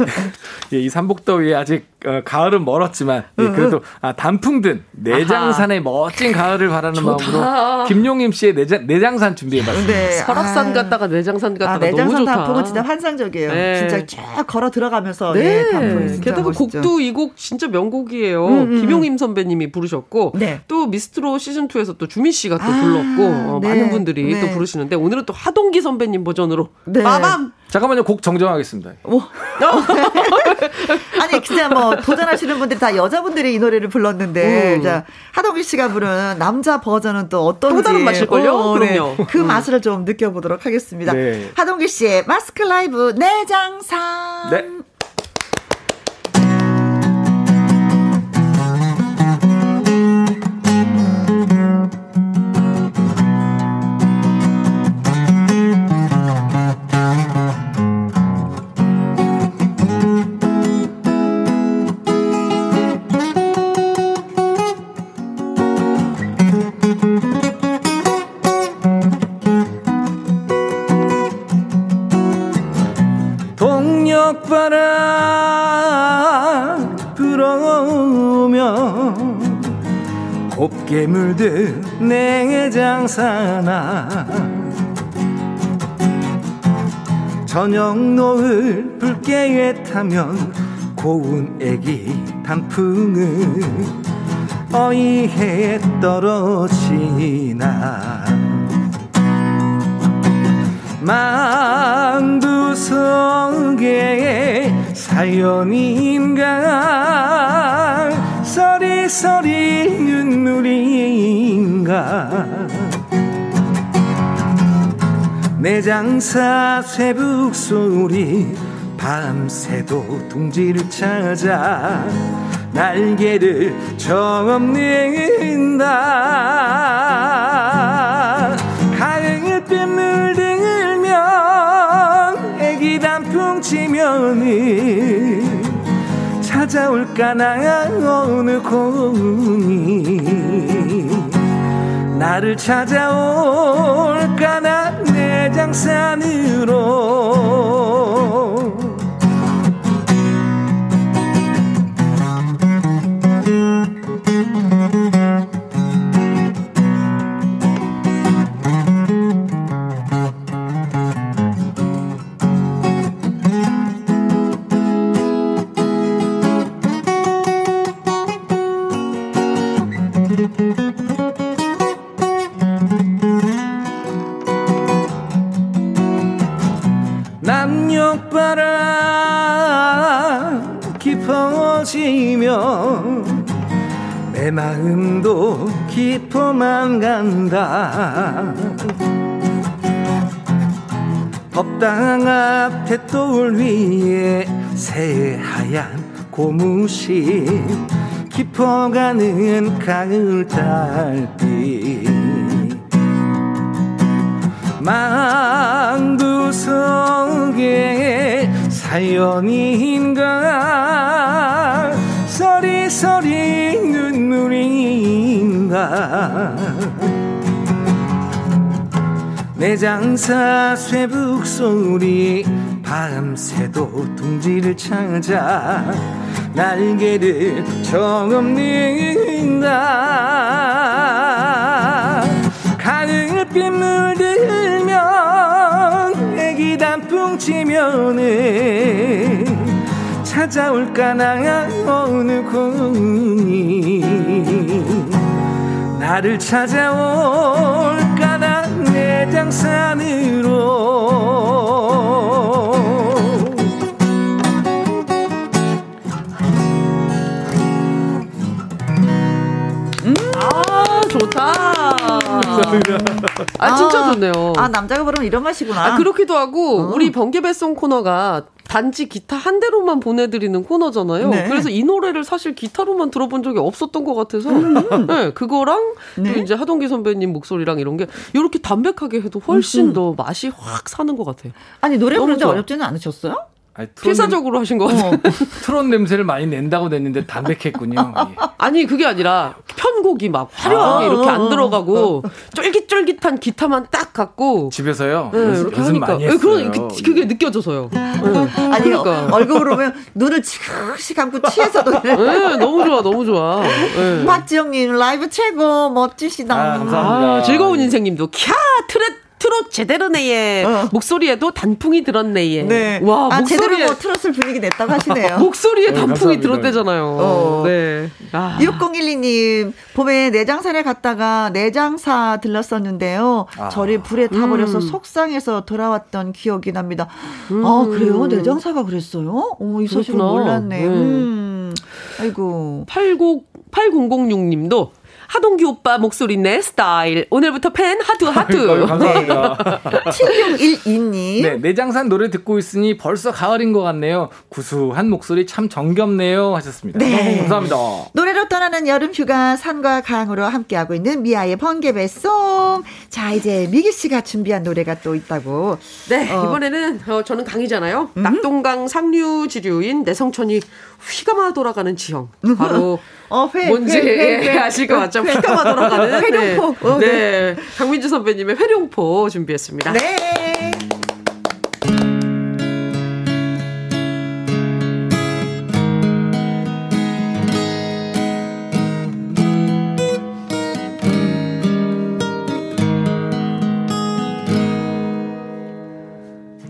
예, 이 삼복더위에 아직 어, 가을은 멀었지만 예, 그래도 아, 단풍 든 내장산의 멋진 가을을 바라는 마음으로 김용임 씨의 내장, 내장산 준비해봤습니다. 네. 설악산 아. 갔다가 내장산 갔다가 아, 너무 내장산 좋다. 단풍은 진짜 환상적이에요. 네. 진짜 쫙 걸어 들어가면서 네. 예, 단풍 진짜 게다가 멋있죠. 곡도 이 곡 진짜 명곡이에요. 음, 음, 김용임 선배님이 부르셨고 네. 또 미스트로 시즌 2에서 또 주민 씨가 또 아, 불렀고 어, 네. 많은 분들이 네. 또 부르시는데 오늘은 또 하동기 선배님 버전으로 네. 빠밤 잠깐만요, 곡 정정하겠습니다. 오. 아니 진짜 뭐 도전하시는 분들이 다 여자분들이 이 노래를 불렀는데 음. 자 하동기 씨가 부른 남자 버전은 또 어떤지 또 다른 맛일걸요? 어, 네. 그럼요. 그 맛을 좀 느껴보도록 하겠습니다. 네. 하동기 씨의 마스크 라이브 내장산. 네. 물든 내장사나. 저녁 노을 불개에 타면 고운 애기 단풍은 어이해 떨어지나. 만두 속에 사연인가. 서리서리 눈물 인가 내 장사 쇠북 소리 밤새도 둥지를 찾아 날개를 저없는다. 가을빛 물들면 애기 단풍 치면은 찾아올까 나 어느 공이 나를 찾아올까 나 내장산으로 깊어지면 내 마음도 깊어만 간다. 법당 앞에 돌 위에 새하얀 고무신 깊어가는 가을 달빛. 망두 속에 사연인가 서리서리 눈물인가? 내장사 쇠북 소리 밤새도 둥지를 찾아 날개를 저없는다. 가을빛 물들면 지면은 찾아올까 나 어느 공이 나를 찾아올까 나 내장산으로 아, 좋다. 아, 진짜 좋네요. 아, 남자가 부르면 이런 맛이구나. 아, 그렇기도 하고, 어. 우리 번개배송 코너가 단지 기타 한 대로만 보내드리는 코너잖아요. 네. 그래서 이 노래를 사실 기타로만 들어본 적이 없었던 것 같아서, 네, 그거랑 네. 또 이제 하동기 선배님 목소리랑 이런 게 이렇게 담백하게 해도 훨씬 더 맛이 확 사는 것 같아요. 아니, 노래 부르는데. 어렵지는 않으셨어요? 아니, 트롯, 필사적으로 하신 것 같아요. 트롯 냄새를 많이 낸다고 냈는데 담백했군요. 예. 아니 그게 아니라 편곡이 막 화려하게 아, 이렇게 어, 안 어, 들어가고 쫄깃쫄깃한 기타만 딱 갖고 집에서요. 네, 연습, 이렇게 연습 하니까 많이 예, 했어요. 그런 그, 그게 느껴져서요. 네. 아니, 그러니까. 얼굴 보면 눈을 지그시 감고 취해서도. 네, 너무 좋아, 너무 좋아. 네. 박지영님, 라이브 최고, 멋지시다. 아, 감사합니다. 아, 즐거운 인생님도 캬 트롯 트롯 제대로 네예 어. 목소리에도 단풍이 들었네예. 네. 와 아, 제대로 목소리에 뭐 트롯을 분위기 냈다고 하시네요. 목소리에 네, 단풍이 감사합니다. 들었대잖아요. 어. 네. 아. 6012님, 봄에 내장산에 갔다가 내장사 들렀었는데요. 아. 저를 불에 타버려서 음. 속상해서 돌아왔던 기억이 납니다. 아, 그래요? 내장사가 그랬어요? 어머, 이 소식을. 몰랐네. 네. 음. 아이고. 80 8006님도 하동기 오빠 목소리 내 스타일. 오늘부터 팬 하트 아유, 하트. 감사합니다. 7612님. 네, 내장산 노래 듣고 있으니 벌써 가을인 것 같네요. 구수한 목소리 참 정겹네요. 하셨습니다. 네. 감사합니다. 노래로 떠나는 여름 휴가 산과 강으로 함께하고 있는 미아의 번개 배송. 자, 이제 미기 씨가 준비한 노래가 또 있다고. 네, 어. 이번에는 어, 저는 강이잖아요. 낙동강 상류 지류인 내성천이 휘감아 돌아가는 지형. 바로 어, 회. 뭔지 회, 회, 예, 회. 아실 것 같죠? 회. 휘감아 돌아가는 회룡포. 네. 어, 네. 강민주 선배님의 회룡포 준비했습니다. 네.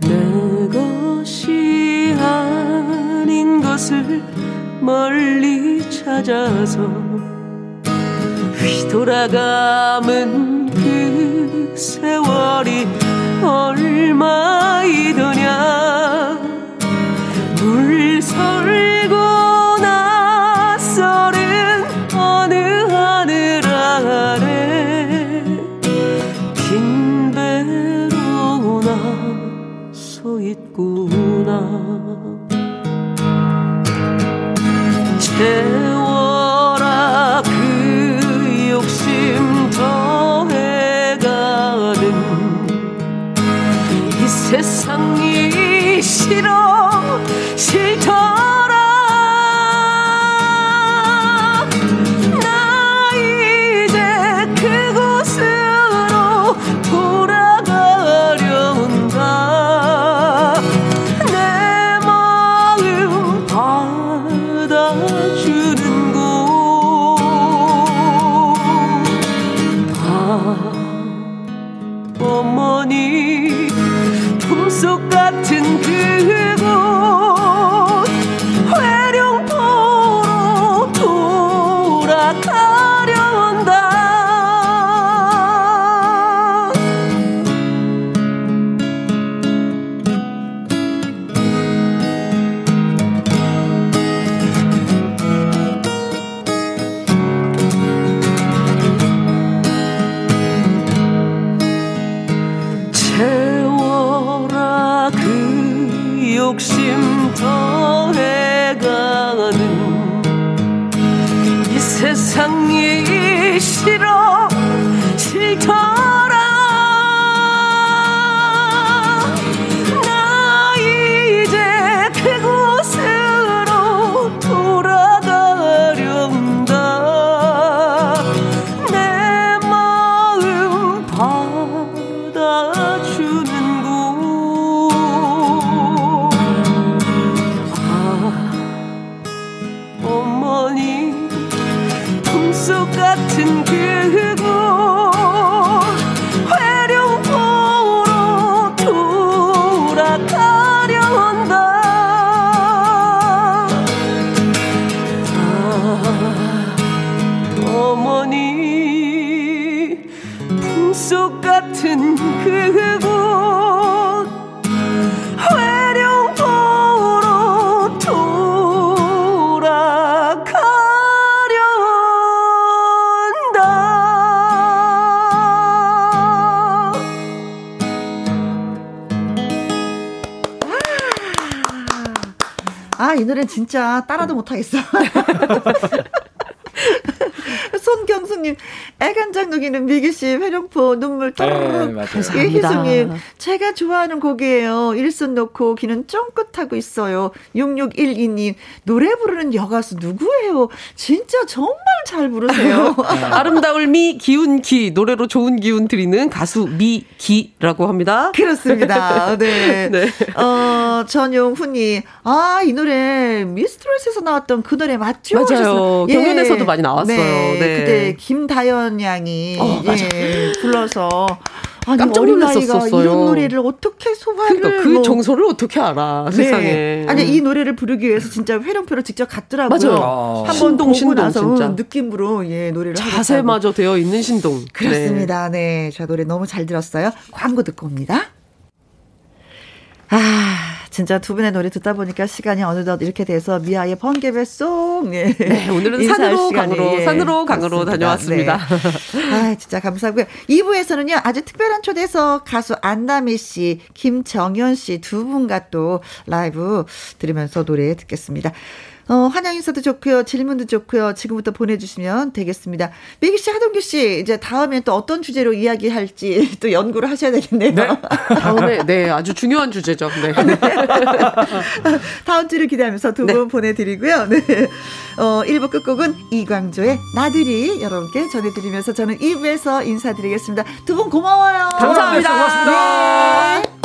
내 것이 아닌 것을 멀리 찾아서 휘 돌아감은 그 세월이 얼마이더냐 이 노래는 진짜 따라도 못하겠어. 손경수님, 애간장 녹이는 미기 씨, 회룡포, 눈물 네, 떠르륵. 예, 희수님, 제가 좋아하는 곡이에요. 일순 놓고 귀는 쫑긋하고 있어요. 6612님, 노래 부르는 여가수 누구예요? 진짜 정말 잘 부르세요. 아름다울 미 기운 기 노래로 좋은 기운 드리는 가수 미기라고 합니다. 그렇습니다. 네. 네. 어, 전용훈이, 아, 이 노래, 미스트롯에서 나왔던 그 노래 맞죠? 맞아요. 하셨어요. 경연에서도 많이 나왔어요. 네. 네. 그때 김다연 양이 어, 예, 불러서 아니 깜짝 놀랐었어요. 이런 노래를 어떻게 소화를 그러니까 그 뭐- 정서를 어떻게 알아 네. 세상에. 아니 이 노래를 부르기 위해서 진짜 회령표로 직접 갔더라고요. 맞아요. 어. 한번 보고 신동, 나서 진짜. 음, 느낌으로 예 노래를 하겠다고. 자세마저 되어 있는 신동. 그렇습니다. 네. 저 노래 너무 잘 들었어요. 광고 듣고 옵니다. 아, 진짜 두 분의 노래 듣다 보니까 시간이 어느덧 이렇게 돼서 미아의 번개배송. 네. 네, 오늘은 산으로 시간이, 강으로, 예, 산으로 강으로 그렇습니다. 다녀왔습니다. 네. 아, 진짜 감사하고요. 2부에서는요, 아주 특별한 초대석 가수 안나미 씨, 김정현 씨 두 분과 또 라이브 들으면서 노래 듣겠습니다. 어, 환영 인사도 좋고요. 질문도 좋고요. 지금부터 보내주시면 되겠습니다. 미기 씨, 하동규 씨, 이제 다음에 또 어떤 주제로 이야기할지 또 연구를 하셔야 되겠네요. 다음에, 네, 아주 중요한 주제죠. 네. 다음 주를 기대하면서 두분 보내드리고요. 네. 어, 1부 끝곡은 이광조의 나들이 여러분께 전해드리면서 저는 2부에서 인사드리겠습니다. 두 분 고마워요. 감사합니다. 고맙습니다. 네.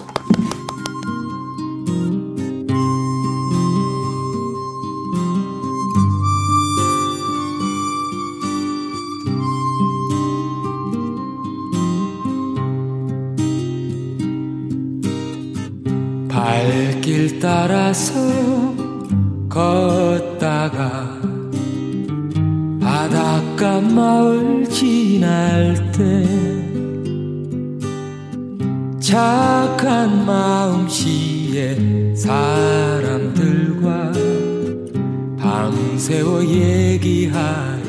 길 따라서 걷다가 바닷가 마을 지날 때 착한 마음씨의 사람들과 밤새워 얘기하리라.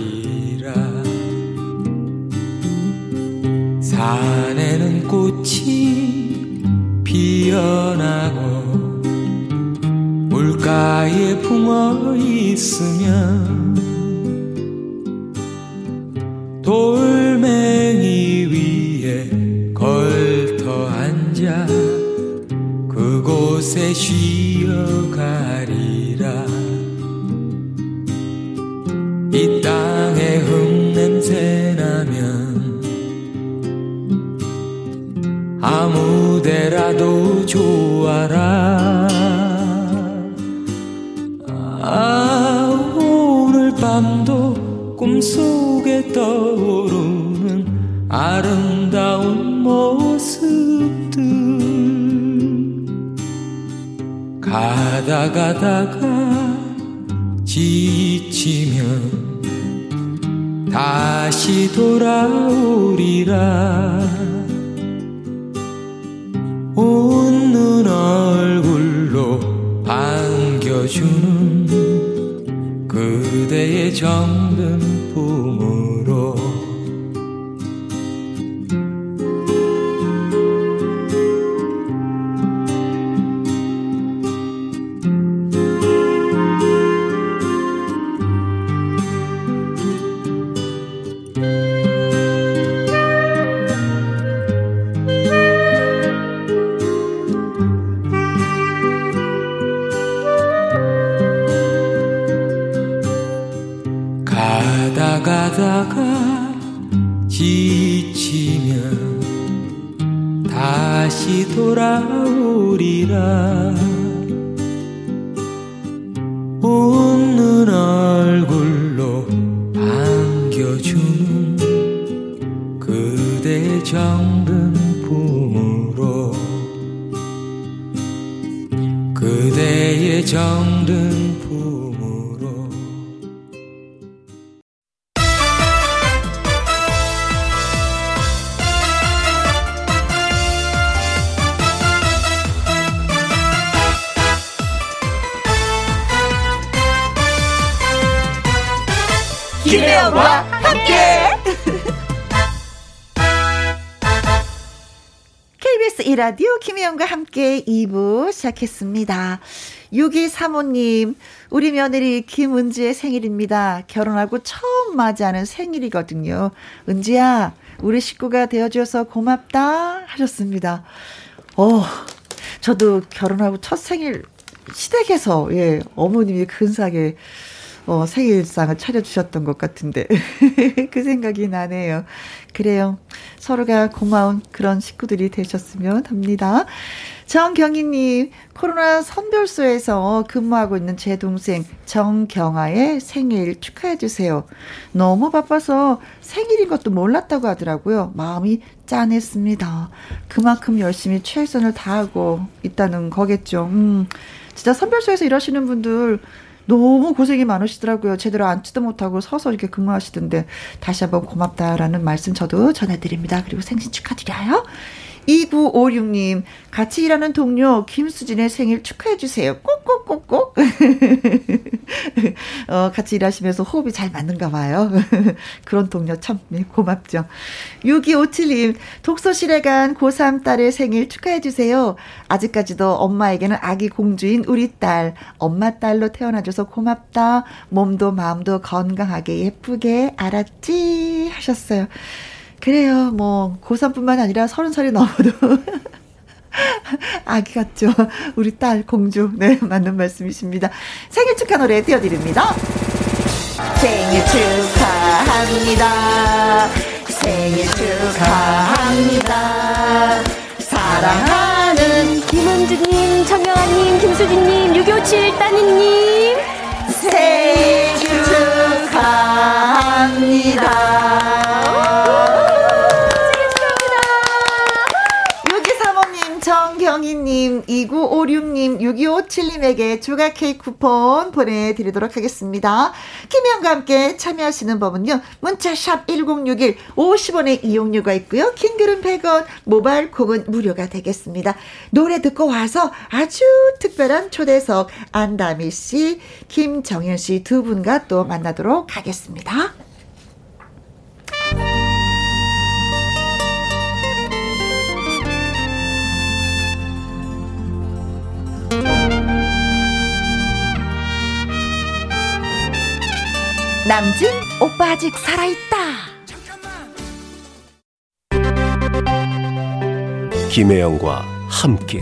산에는 꽃이 피어나고 물가에 붕어 있으면 돌멩이 위에 걸터 앉아 그곳에 쉬어가리라. 이 땅에 흙냄새 나면 아무데라도 좋아라 꿈속에 떠오르는 아름다운 모습들. 가다 가다가 지치면 다시 돌아오리라. 웃는 얼굴로 반겨주는 그대의 정 든품 시작했습니다. 6235님, 우리 며느리 김은지의 생일입니다. 결혼하고 처음 맞이하는 생일이거든요. 은지야, 우리 식구가 되어줘서 고맙다 하셨습니다. 어, 저도 결혼하고 첫 생일 시댁에서, 예, 어머님이 근사하게 어, 생일상을 차려주셨던 것 같은데. 그 생각이 나네요. 그래요. 서로가 고마운 그런 식구들이 되셨으면 합니다. 정경희님, 코로나 선별소에서 근무하고 있는 제 동생 정경아의 생일 축하해주세요. 너무 바빠서 생일인 것도 몰랐다고 하더라고요. 마음이 짠했습니다. 그만큼 열심히 최선을 다하고 있다는 거겠죠. 음, 진짜 선별소에서 일하시는 분들 너무 고생이 많으시더라고요. 제대로 앉지도 못하고 서서 이렇게 근무하시던데 다시 한번 고맙다라는 말씀 저도 전해드립니다. 그리고 생신 축하드려요. 2956님, 같이 일하는 동료 김수진의 생일 축하해주세요. 꼭꼭꼭꼭. 어, 같이 일하시면서 호흡이 잘 맞는가 봐요. 그런 동료 참 고맙죠. 6257님, 독서실에 간 고3 딸의 생일 축하해주세요. 아직까지도 엄마에게는 아기 공주인 우리 딸, 엄마 딸로 태어나줘서 고맙다. 몸도 마음도 건강하게 예쁘게 알았지? 하셨어요. 그래요. 뭐 고3뿐만 아니라 서른 살이 넘어도 아기 같죠. 우리 딸 공주. 네, 맞는 말씀이십니다. 생일 축하 노래 띄워드립니다. 생일 축하합니다. 생일 축하합니다. 사랑하는 김은주님, 정영아님, 김수진님, 657 따님님 생일 축하합니다. 정경희님, 2956님, 6257님에게 조각 케이크 쿠폰 보내드리도록 하겠습니다. 김혜영과 함께 참여하시는 법은요, 문자샵 1061, 50원의 이용료가 있고요, 킹글은 100원, 모바일 콩은 무료가 되겠습니다. 노래 듣고 와서 아주 특별한 초대석 안다미 씨, 김정현 씨 두 분과 또 만나도록 하겠습니다. 남진 오빠 아직 살아있다. 김혜영과 함께.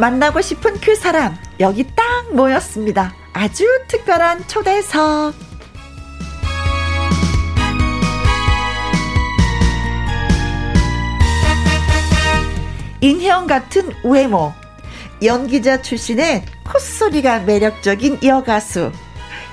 만나고 싶은 그 사람 여기 딱 모였습니다. 아주 특별한 초대석. 인형 같은 외모, 연기자 출신의 콧소리가 매력적인 여가수,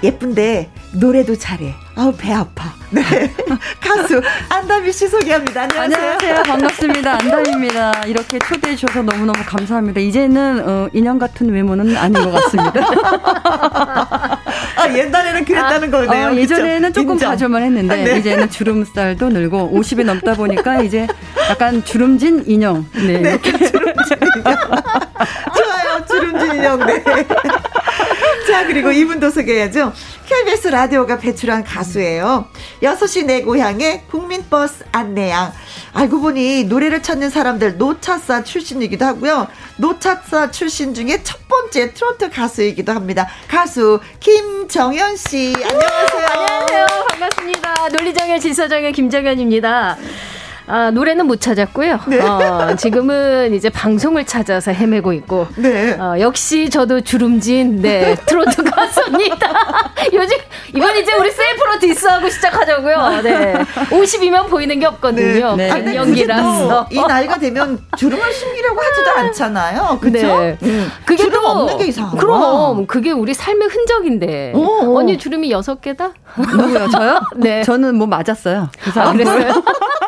예쁜데 노래도 잘해. 아우 배 아파. 네. 가수 안다미 씨 소개합니다. 안녕하세요. 안녕하세요. 반갑습니다. 안다미입니다. 이렇게 초대해 주셔서 너무너무 감사합니다. 이제는 어, 인형 같은 외모는 아닌 것 같습니다. 아, 옛날에는 그랬다는 아, 거네요. 어, 예전에는 조금 인정. 봐줄만 했는데 아, 네. 이제는 주름살도 늘고 50이 넘다 보니까 이제 약간 주름진 인형. 네. 네 주름진 인형. 좋아요. 주름진 인형. 네. 자, 그리고 이분도 소개해야죠. KBS 라디오가 배출한 가수예요. 6시 내 고향의 국민버스 안내양. 알고 보니 노래를 찾는 사람들 노찾사 출신이기도 하고요. 노찾사 출신 중에 첫 번째 트로트 가수이기도 합니다. 가수 김정현 씨. 안녕하세요. 안녕하세요. 반갑습니다. 논리정연 질서정연 김정현입니다. 아, 노래는 못 찾았고요. 네. 어, 지금은 이제 방송을 찾아서 헤매고 있고. 네. 어, 역시 저도 주름진, 네, 트로트 가수입니다. 요즘, 이번 이제 우리 셀프로 디스하고 시작하자고요. 네. 50이면 보이는 게 없거든요. 네. 네. 연기라서. 이 나이가 되면 주름을 숨기려고 하지도 않잖아요. 그죠? 네. 음. 그게 주름 또, 없는 게 이상한 그럼, 그게 우리 삶의 흔적인데. 오, 오. 언니 주름이 여섯 개다? 누구요? 저요? 네. 저는 뭐 맞았어요. 그 아, 그랬어요?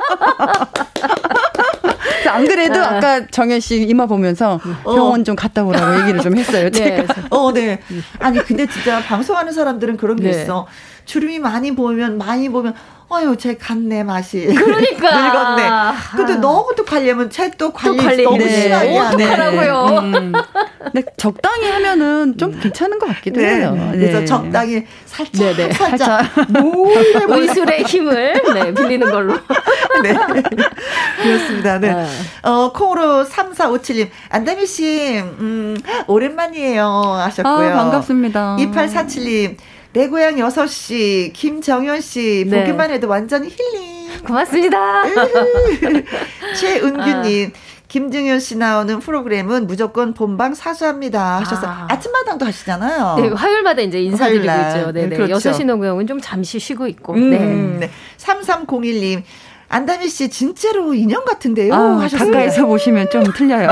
안 그래도 아. 까 정현 씨 이마 보면서 어. 병원 좀 갔다 오라고 얘기를 좀 했어요. 네. 어, 네. 아니 근데 진짜 방송하는 사람들은 그런 게 네. 있어. 주름이 많이 보면 많이 보면 아유, 제 갔네, 맛이. 그러니까. 늙었네. 근데 너무 또 관리하면 쟤또 관리 너무 네. 심하게 하네. 어떡하라고요. 음. 근데 적당히 하면은 좀 괜찮은 것 같기도 네. 해요. 네. 그래서 적당히 살짝, 네네. 살짝. 의술의 힘을 네, 빌리는 걸로. 네. 그렇습니다. 네. 아. 어, 콩으로 3457님. 안다미 씨, 음, 오랜만이에요. 하셨고요. 아, 반갑습니다. 2847님. 내 고향 6시, 김정현 씨, 네. 보기만 해도 완전 힐링. 고맙습니다. 최은규 님. 아. 김정현 씨 나오는 프로그램은 무조건 본방 사수합니다 하셔서 아. 침마당도 하시잖아요. 네, 화요일마다 이제 인사드리고 있죠. 네, 네. 그렇죠. 6시 녹음은 좀 잠시 쉬고 있고. 음, 네. 네. 3301님. 안다미 씨 진짜로 인형 같은데요. 아, 하셨어요. 가까이서 보시면 좀 틀려요.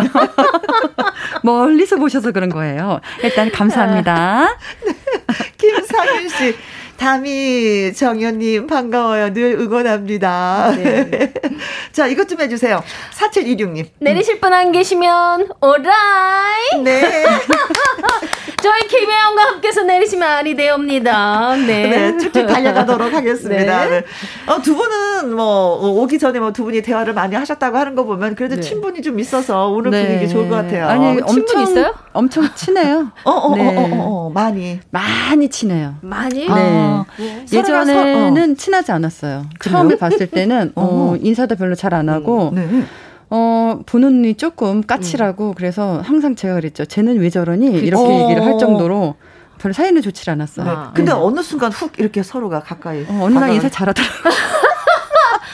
멀리서 보셔서 그런 거예요. 일단 감사합니다. 네. 김상윤 씨. 다미 정현님 반가워요. 늘 응원합니다. 네. 자 이것 좀 해주세요. 4726님. 내리실 분 안 계시면 오라이. 네. 저희 김혜영과 함께서 내리시면 아니 되옵니다. 네. 네. 쭉쭉 달려가도록 하겠습니다. 네. 네. 어, 두 분은 뭐 오기 전에 뭐 두 분이 대화를 많이 하셨다고 하는 거 보면 그래도 네. 친분이 좀 있어서 오늘 네. 분위기 좋을 것 같아요. 아니 엄청 있어요? 엄청 친해요. 어, 어, 네. 어, 어, 어, 어, 많이 많이 친해요. 많이? 네. 아, 네. 예전에는 서, 어. 친하지 않았어요. 그래요? 처음에 봤을 때는 어, 인사도 별로 잘 안 하고. 음, 네. 어, 보는 눈이 조금 까칠하고, 음. 그래서 항상 제가 그랬죠. 쟤는 왜 저러니? 그치. 이렇게 어. 얘기를 할 정도로 별로 사이는 좋지 않았어요. 네. 근데 네. 어느 순간 훅 이렇게 서로가 가까이. 어, 어느 날 인사 잘하더라고요.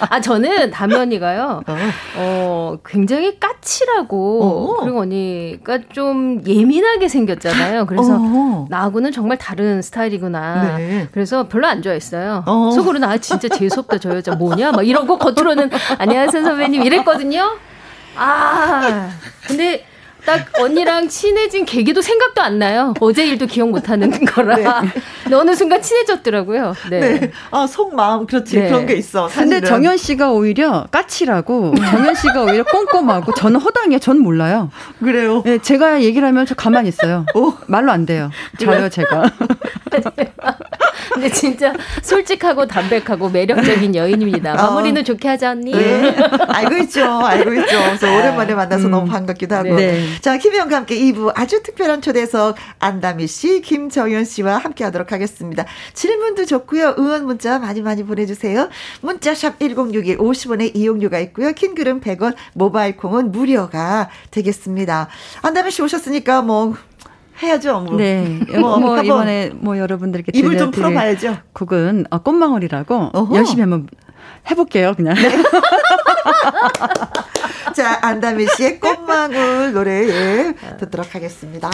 아 저는 담연이가요. 어. 어, 굉장히 까칠하고 어. 그리고 언니가 좀 예민하게 생겼잖아요. 그래서 어. 나하고는 정말 다른 스타일이구나. 네. 그래서 별로 안 좋아했어요. 어. 속으로는 아 진짜 재수 없다 저 여자 뭐냐 막 이러고 겉으로는 안녕하세요 선배님 이랬거든요. 아 근데 딱 언니랑 친해진 계기도 생각도 안 나요. 어제 일도 기억 못 하는 거라. 네. 근데 어느 순간 친해졌더라고요. 네. 네. 아, 속마음, 그렇지. 네. 그런 게 있어. 사실은. 근데 정현 씨가 오히려 까칠하고, 정현 씨가 오히려 꼼꼼하고, 저는 허당이에요. 저는 몰라요. 그래요? 네, 제가 얘기를 하면 저 가만히 있어요. 오. 말로 안 돼요. 저요, 제가. 근데 진짜 솔직하고 담백하고 매력적인 여인입니다. 마무리는 어. 좋게 하지 않니? 네. 알고 있죠. 알고 있죠. 그래서 오랜만에 만나서 음. 너무 반갑기도 하고. 네. 자, 김혜영과 함께 2부 아주 특별한 초대석 안다미 씨, 김정현 씨와 함께 하도록 하겠습니다. 질문도 좋고요. 응원 문자 많이 많이 보내주세요. 문자샵 1061 50원의 이용료가 있고요. 킹글은 100원, 모바일 콩은 무료가 되겠습니다. 안다미 씨 오셨으니까 뭐 해야죠. 뭐. 네. 뭐, 뭐 이번에 뭐 여러분들께 입을 좀 풀어봐야죠. 곡은 어, 꽃망울이라고 어허. 열심히 한번 해볼게요. 그냥. 네. 자 안다미 씨의 꽃망울 노래 예, 듣도록 하겠습니다.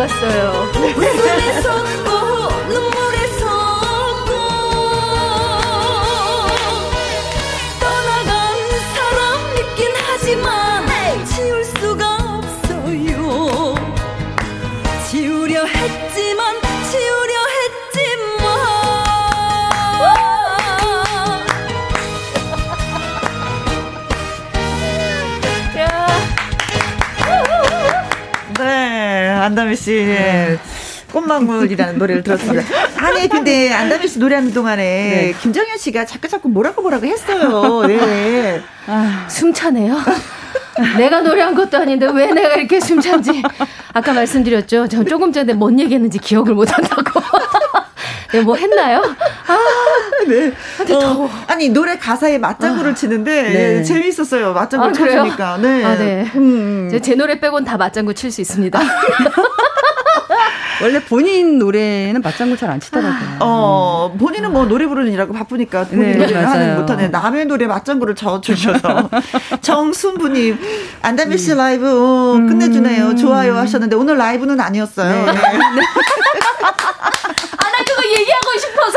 속았어요. 씨. 네. 꽃망울이라는 노래를 들었습니다. 아니 근데 안다미 씨 노래하는 동안에 네. 김정현 씨가 자꾸 자꾸 뭐라고 뭐라고 했어요. 네. 아, 숨차네요. 내가 노래한 것도 아닌데 왜 내가 이렇게 숨찬지 아까 말씀드렸죠. 저 조금 전에 뭔 얘기했는지 기억을 못 한다고. 네, 뭐 했나요? 아, 네. 어, 아니 노래 가사에 맞장구를 아, 치는데 네. 재미있었어요. 맞장구 아, 쳐주니까. 네. 아, 네. 음. 제 노래 빼곤 다 맞장구 칠 수 있습니다. 원래 본인 노래는 맞장구 잘 안 치더라고요. 어, 본인은 뭐 노래 부르는 일하고 바쁘니까 본인 네, 노래를 하는 못하네. 남의 노래 맞장구를 쳐주셔서. 정순부님, 안다미 씨 라이브 어, 끝내주네요. 좋아요 하셨는데 오늘 라이브는 아니었어요. 네. 네.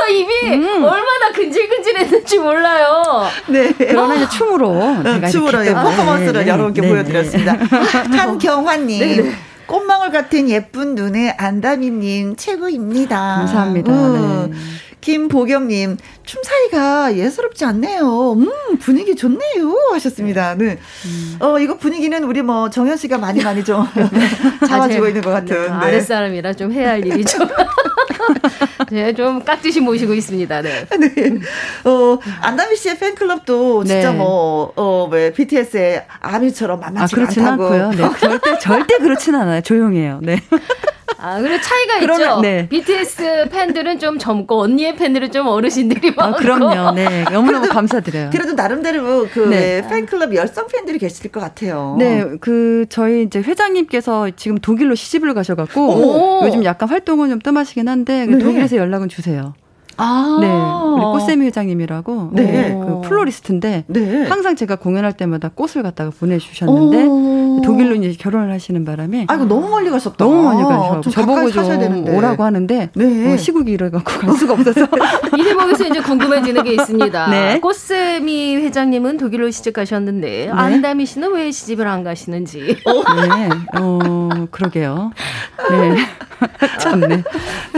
싶어서 입이 음. 얼마나 근질근질했는지 몰라요. 네. 그러면 이제 춤으로. 어, 춤으로, 예, 퍼포먼스를 네, 여러분께 네, 보여드렸습니다. 한경환님. 꽃망울 같은 예쁜 눈의 안다미님 최고입니다. 감사합니다. 음. 네. 김보경님, 춤사위가 예사롭지 않네요. 음, 분위기 좋네요. 하셨습니다. 네. 음. 어, 이거 분위기는 우리 뭐 정현 씨가 많이 많이 좀 잡아주고 있는 것 같은. 네, 네. 아랫 사람이라 좀 해야 할 일이죠. 네, 좀 깍지시 모시고 있습니다. 네. 네. 어, 안다미 씨의 팬클럽도 진짜 네. 뭐, 어, 왜, BTS의 아미처럼 만만치 아, 그렇진 않다고. 않고요. 네, 절대, 절대 그렇진 않아요. 조용해요. 네. 아, 그리고 차이가 그러면, 있죠. 네. BTS 팬들은 좀 젊고 언니의 팬들은 좀 어르신들이 많고. 아, 그럼요. 네. 너무너무 감사드려요. 그래도 나름대로 그 네. 팬클럽 열성 팬들이 계실 것 같아요. 네. 그 저희 이제 회장님께서 지금 독일로 시집을 가셔 갖고 요즘 약간 활동은 좀 뜸하시긴 한데 네. 독일에서 연락은 주세요. 아. 네. 우리 꽃샘이 회장님이라고. 네. 어, 그 플로리스트인데. 네. 항상 제가 공연할 때마다 꽃을 갖다가 보내주셨는데. 오. 독일로 이제 결혼을 하시는 바람에. 아이고, 너무 멀리 가셨다. 너무 멀리 가셔. 저보고 좀 되는데. 오라고 하는데. 네. 어, 시국이 이래갖고 갈 수가 없어서. 이 대목에서 이제 궁금해지는 게 있습니다. 네. 꽃샘이 회장님은 독일로 시집 가셨는데. 네. 안다미 씨는 왜 시집을 안 가시는지. 네. 어, 그러게요. 네. 참네.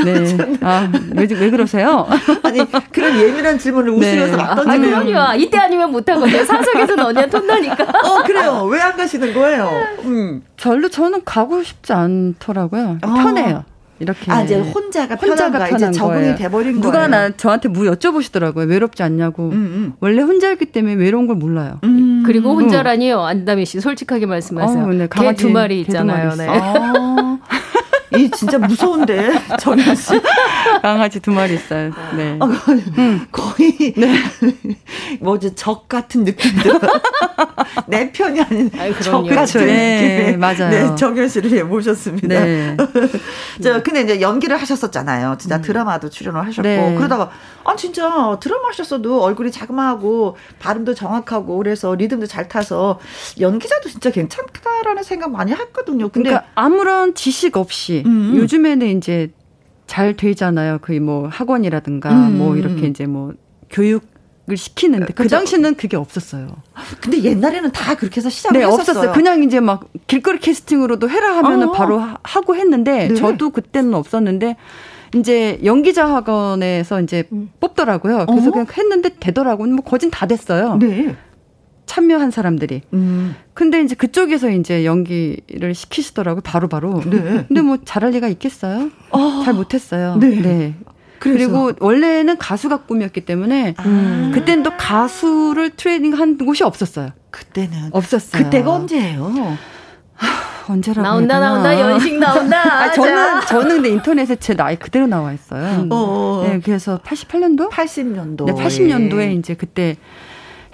네. 아, 왜, 왜 그러세요? 아니 그런 예민한 질문을 웃으면서 네. 막 던지네요. 아, 그럼요. 이때 아니면 못한 건데 사석에서는 언니한테 혼나니까. 어 그래요. 왜 안 가시는 거예요? 음. 별로 저는 가고 싶지 않더라고요. 어. 편해요. 이렇게 아 이제 혼자가 혼자가 편한 이제 적응이 돼버린 누가 거예요. 나 저한테 뭐 여쭤보시더라고요. 외롭지 않냐고. 음, 음. 원래 혼자였기 때문에 외로운 걸 몰라요. 음. 그리고 혼자라니요. 안다미 씨 솔직하게 말씀하세요. 어, 네. 강아지 두 마리 있잖아요. 네. 아. 이 진짜 무서운데 정현 씨 강아지 두 마리 있어요. 네. 아, 음. 거의 네. 뭐지 적 같은 느낌도 내 편이 아닌 적 같은 네, 느낌. 맞아요. 네, 정현 씨를 모셨습니다. 네. 저 근데 이제 연기를 하셨었잖아요. 진짜 음. 드라마도 출연을 하셨고 네. 그러다가 아 진짜 드라마 하셨어도 얼굴이 자그마하고 발음도 정확하고 그래서 리듬도 잘 타서 연기자도 진짜 괜찮다라는 생각 많이 했거든요. 근데 그러니까 아무런 지식 없이 음. 요즘에는 이제 잘 되잖아요. 거의 뭐 학원이라든가 음. 뭐 이렇게 이제 뭐 교육 을 시키는데 그 당시는 그게 없었어요. 근데 옛날에는 다 그렇게 해서 시작을 네, 했었어요. 없었어요. 그냥 이제 막 길거리 캐스팅으로도 해라 하면은 어. 바로 하고 했는데 네. 저도 그때는 없었는데 이제 연기자 학원에서 이제 음. 뽑더라고요. 그래서 어? 그냥 했는데 되더라고요. 뭐 거진 다 됐어요. 네. 참여한 사람들이. 음. 근데 이제 그쪽에서 이제 연기를 시키시더라고요. 바로바로. 바로. 네. 근데 뭐 잘할 리가 있겠어요? 어. 잘 못했어요. 네. 네. 그리고 원래는 가수가 꿈이었기 때문에 아. 그때는 또 가수를 트레이닝 한 곳이 없었어요. 그때는 없었어요. 그때가 언제예요? 하, 언제라고 나온다 해야 나온다 연식 나온다. 아, 저는 저는 근데 인터넷에 제 나이 그대로 나와 있어요. 음. 네, 그래서 88년도? 80년도. 네, 80년도에 이제 그때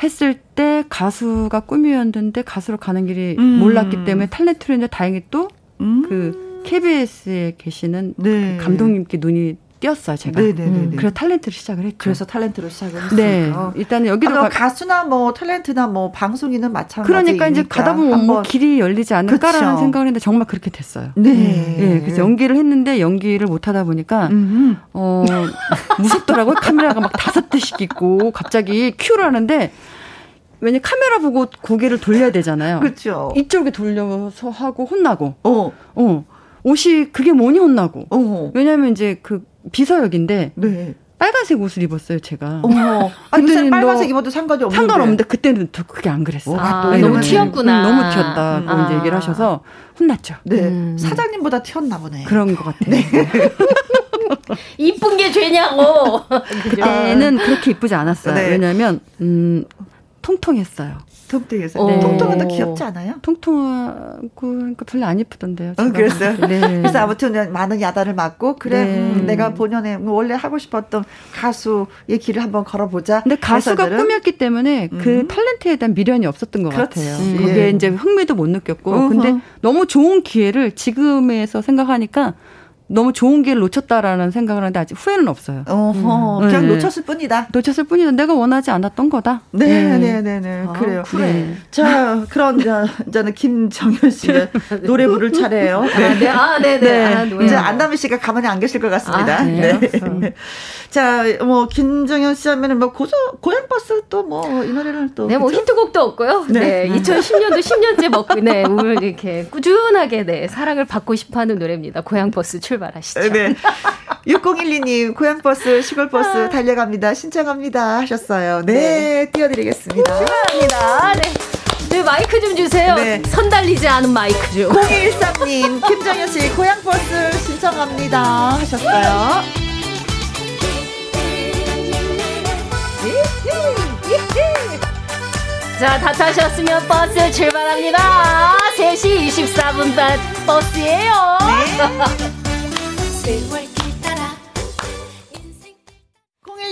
했을 때 가수가 꿈이었는데 가수로 가는 길이 음. 몰랐기 때문에 탤런트로 이제 다행히 또그 음. KBS에 계시는 네. 그 감독님께 눈이 띄었어요, 제가. 네네네. 음. 그래서 탤런트를 시작을 했죠. 그래서 탤런트로 시작을 했어요. 네. 일단은 여기로 아, 가... 가수나 뭐 탤런트나 뭐 방송인은 마찬가지. 그러니까 이제 가다 보면 뭐 길이 열리지 않을까라는 그쵸. 생각을 했는데 정말 그렇게 됐어요. 네. 네. 그래서 연기를 했는데 연기를 못 하다 보니까 음흠. 어 무섭더라고요. 카메라가 막 다섯 대씩 있고 갑자기 큐를 하는데 왜냐 카메라 보고 고개를 돌려야 되잖아요. 그렇죠. 이쪽에 돌려서 하고 혼나고. 어. 어. 옷이 그게 뭐니 혼나고. 어. 왜냐하면 이제 그 비서역인데 네. 빨간색 옷을 입었어요, 제가. 어머. 아니, 빨간색 입어도 상관이 없는데. 상관없는데 그때는 또 그게 안 그랬어. 아, 아, 너무 튀었구나. 응, 너무 튀었다고 아. 이제 얘기를 하셔서 혼났죠. 네. 음. 사장님보다 튀었나 보네. 그런 것 같아요. 네. 이쁜 게 죄냐고. 그때는 그렇게 이쁘지 않았어요. 네. 왜냐면 음 통통했어요. 통통해서. 네. 통통은 더 귀엽지 않아요? 통통하고 그러니까 별로 안 예쁘던데요. 어, 그랬어요. 네. 그래서 아무튼 많은 야단을 맞고 그래 네. 음, 내가 본연에 뭐 원래 하고 싶었던 가수의 길을 한번 걸어보자. 근데 가수가 회사들은. 꿈이었기 때문에 그 음. 탤런트에 대한 미련이 없었던 것 그렇지. 같아요. 음. 거기에 이제 흥미도 못 느꼈고 어허. 근데 너무 좋은 기회를 지금에서 생각하니까 너무 좋은 기회를 놓쳤다라는 생각을 하는데 아직 후회는 없어요. 어허, 음. 그냥 네. 놓쳤을 뿐이다. 놓쳤을 뿐이다. 내가 원하지 않았던 거다. 네, 네, 네, 네. 아, 그래요. 네. 자, 그럼 저는 김정현 씨는 노래 부를 차례예요. 네. 아, 네, 아, 네, 네. 아, 이제 안다미 씨가 가만히 안 계실 것 같습니다. 아, 네. 네. 자, 뭐 김정현 씨 하면은 뭐 고소 고향 버스 또 뭐 이 노래를 또 네, 뭐 그쵸? 히트곡도 없고요. 네. 네. 2010년도 10년째 먹고 네, 오늘 이렇게 꾸준하게 네, 사랑을 받고 싶어 하는 노래입니다. 고향 버스 출발 하시죠. 네. 6012님 고향 버스 시골 버스 아. 달려갑니다. 신청합니다 하셨어요. 네, 네. 띄워드리겠습니다. 출발합니다. 네. 네, 마이크 좀 주세요. 네. 선 달리지 않은 마이크 좀. 0213님, 김정현 씨, 고향버스 신청합니다. 하셨어요. 자, 다 타셨으면 버스 출발합니다. 3시 24분 버스예요. 네.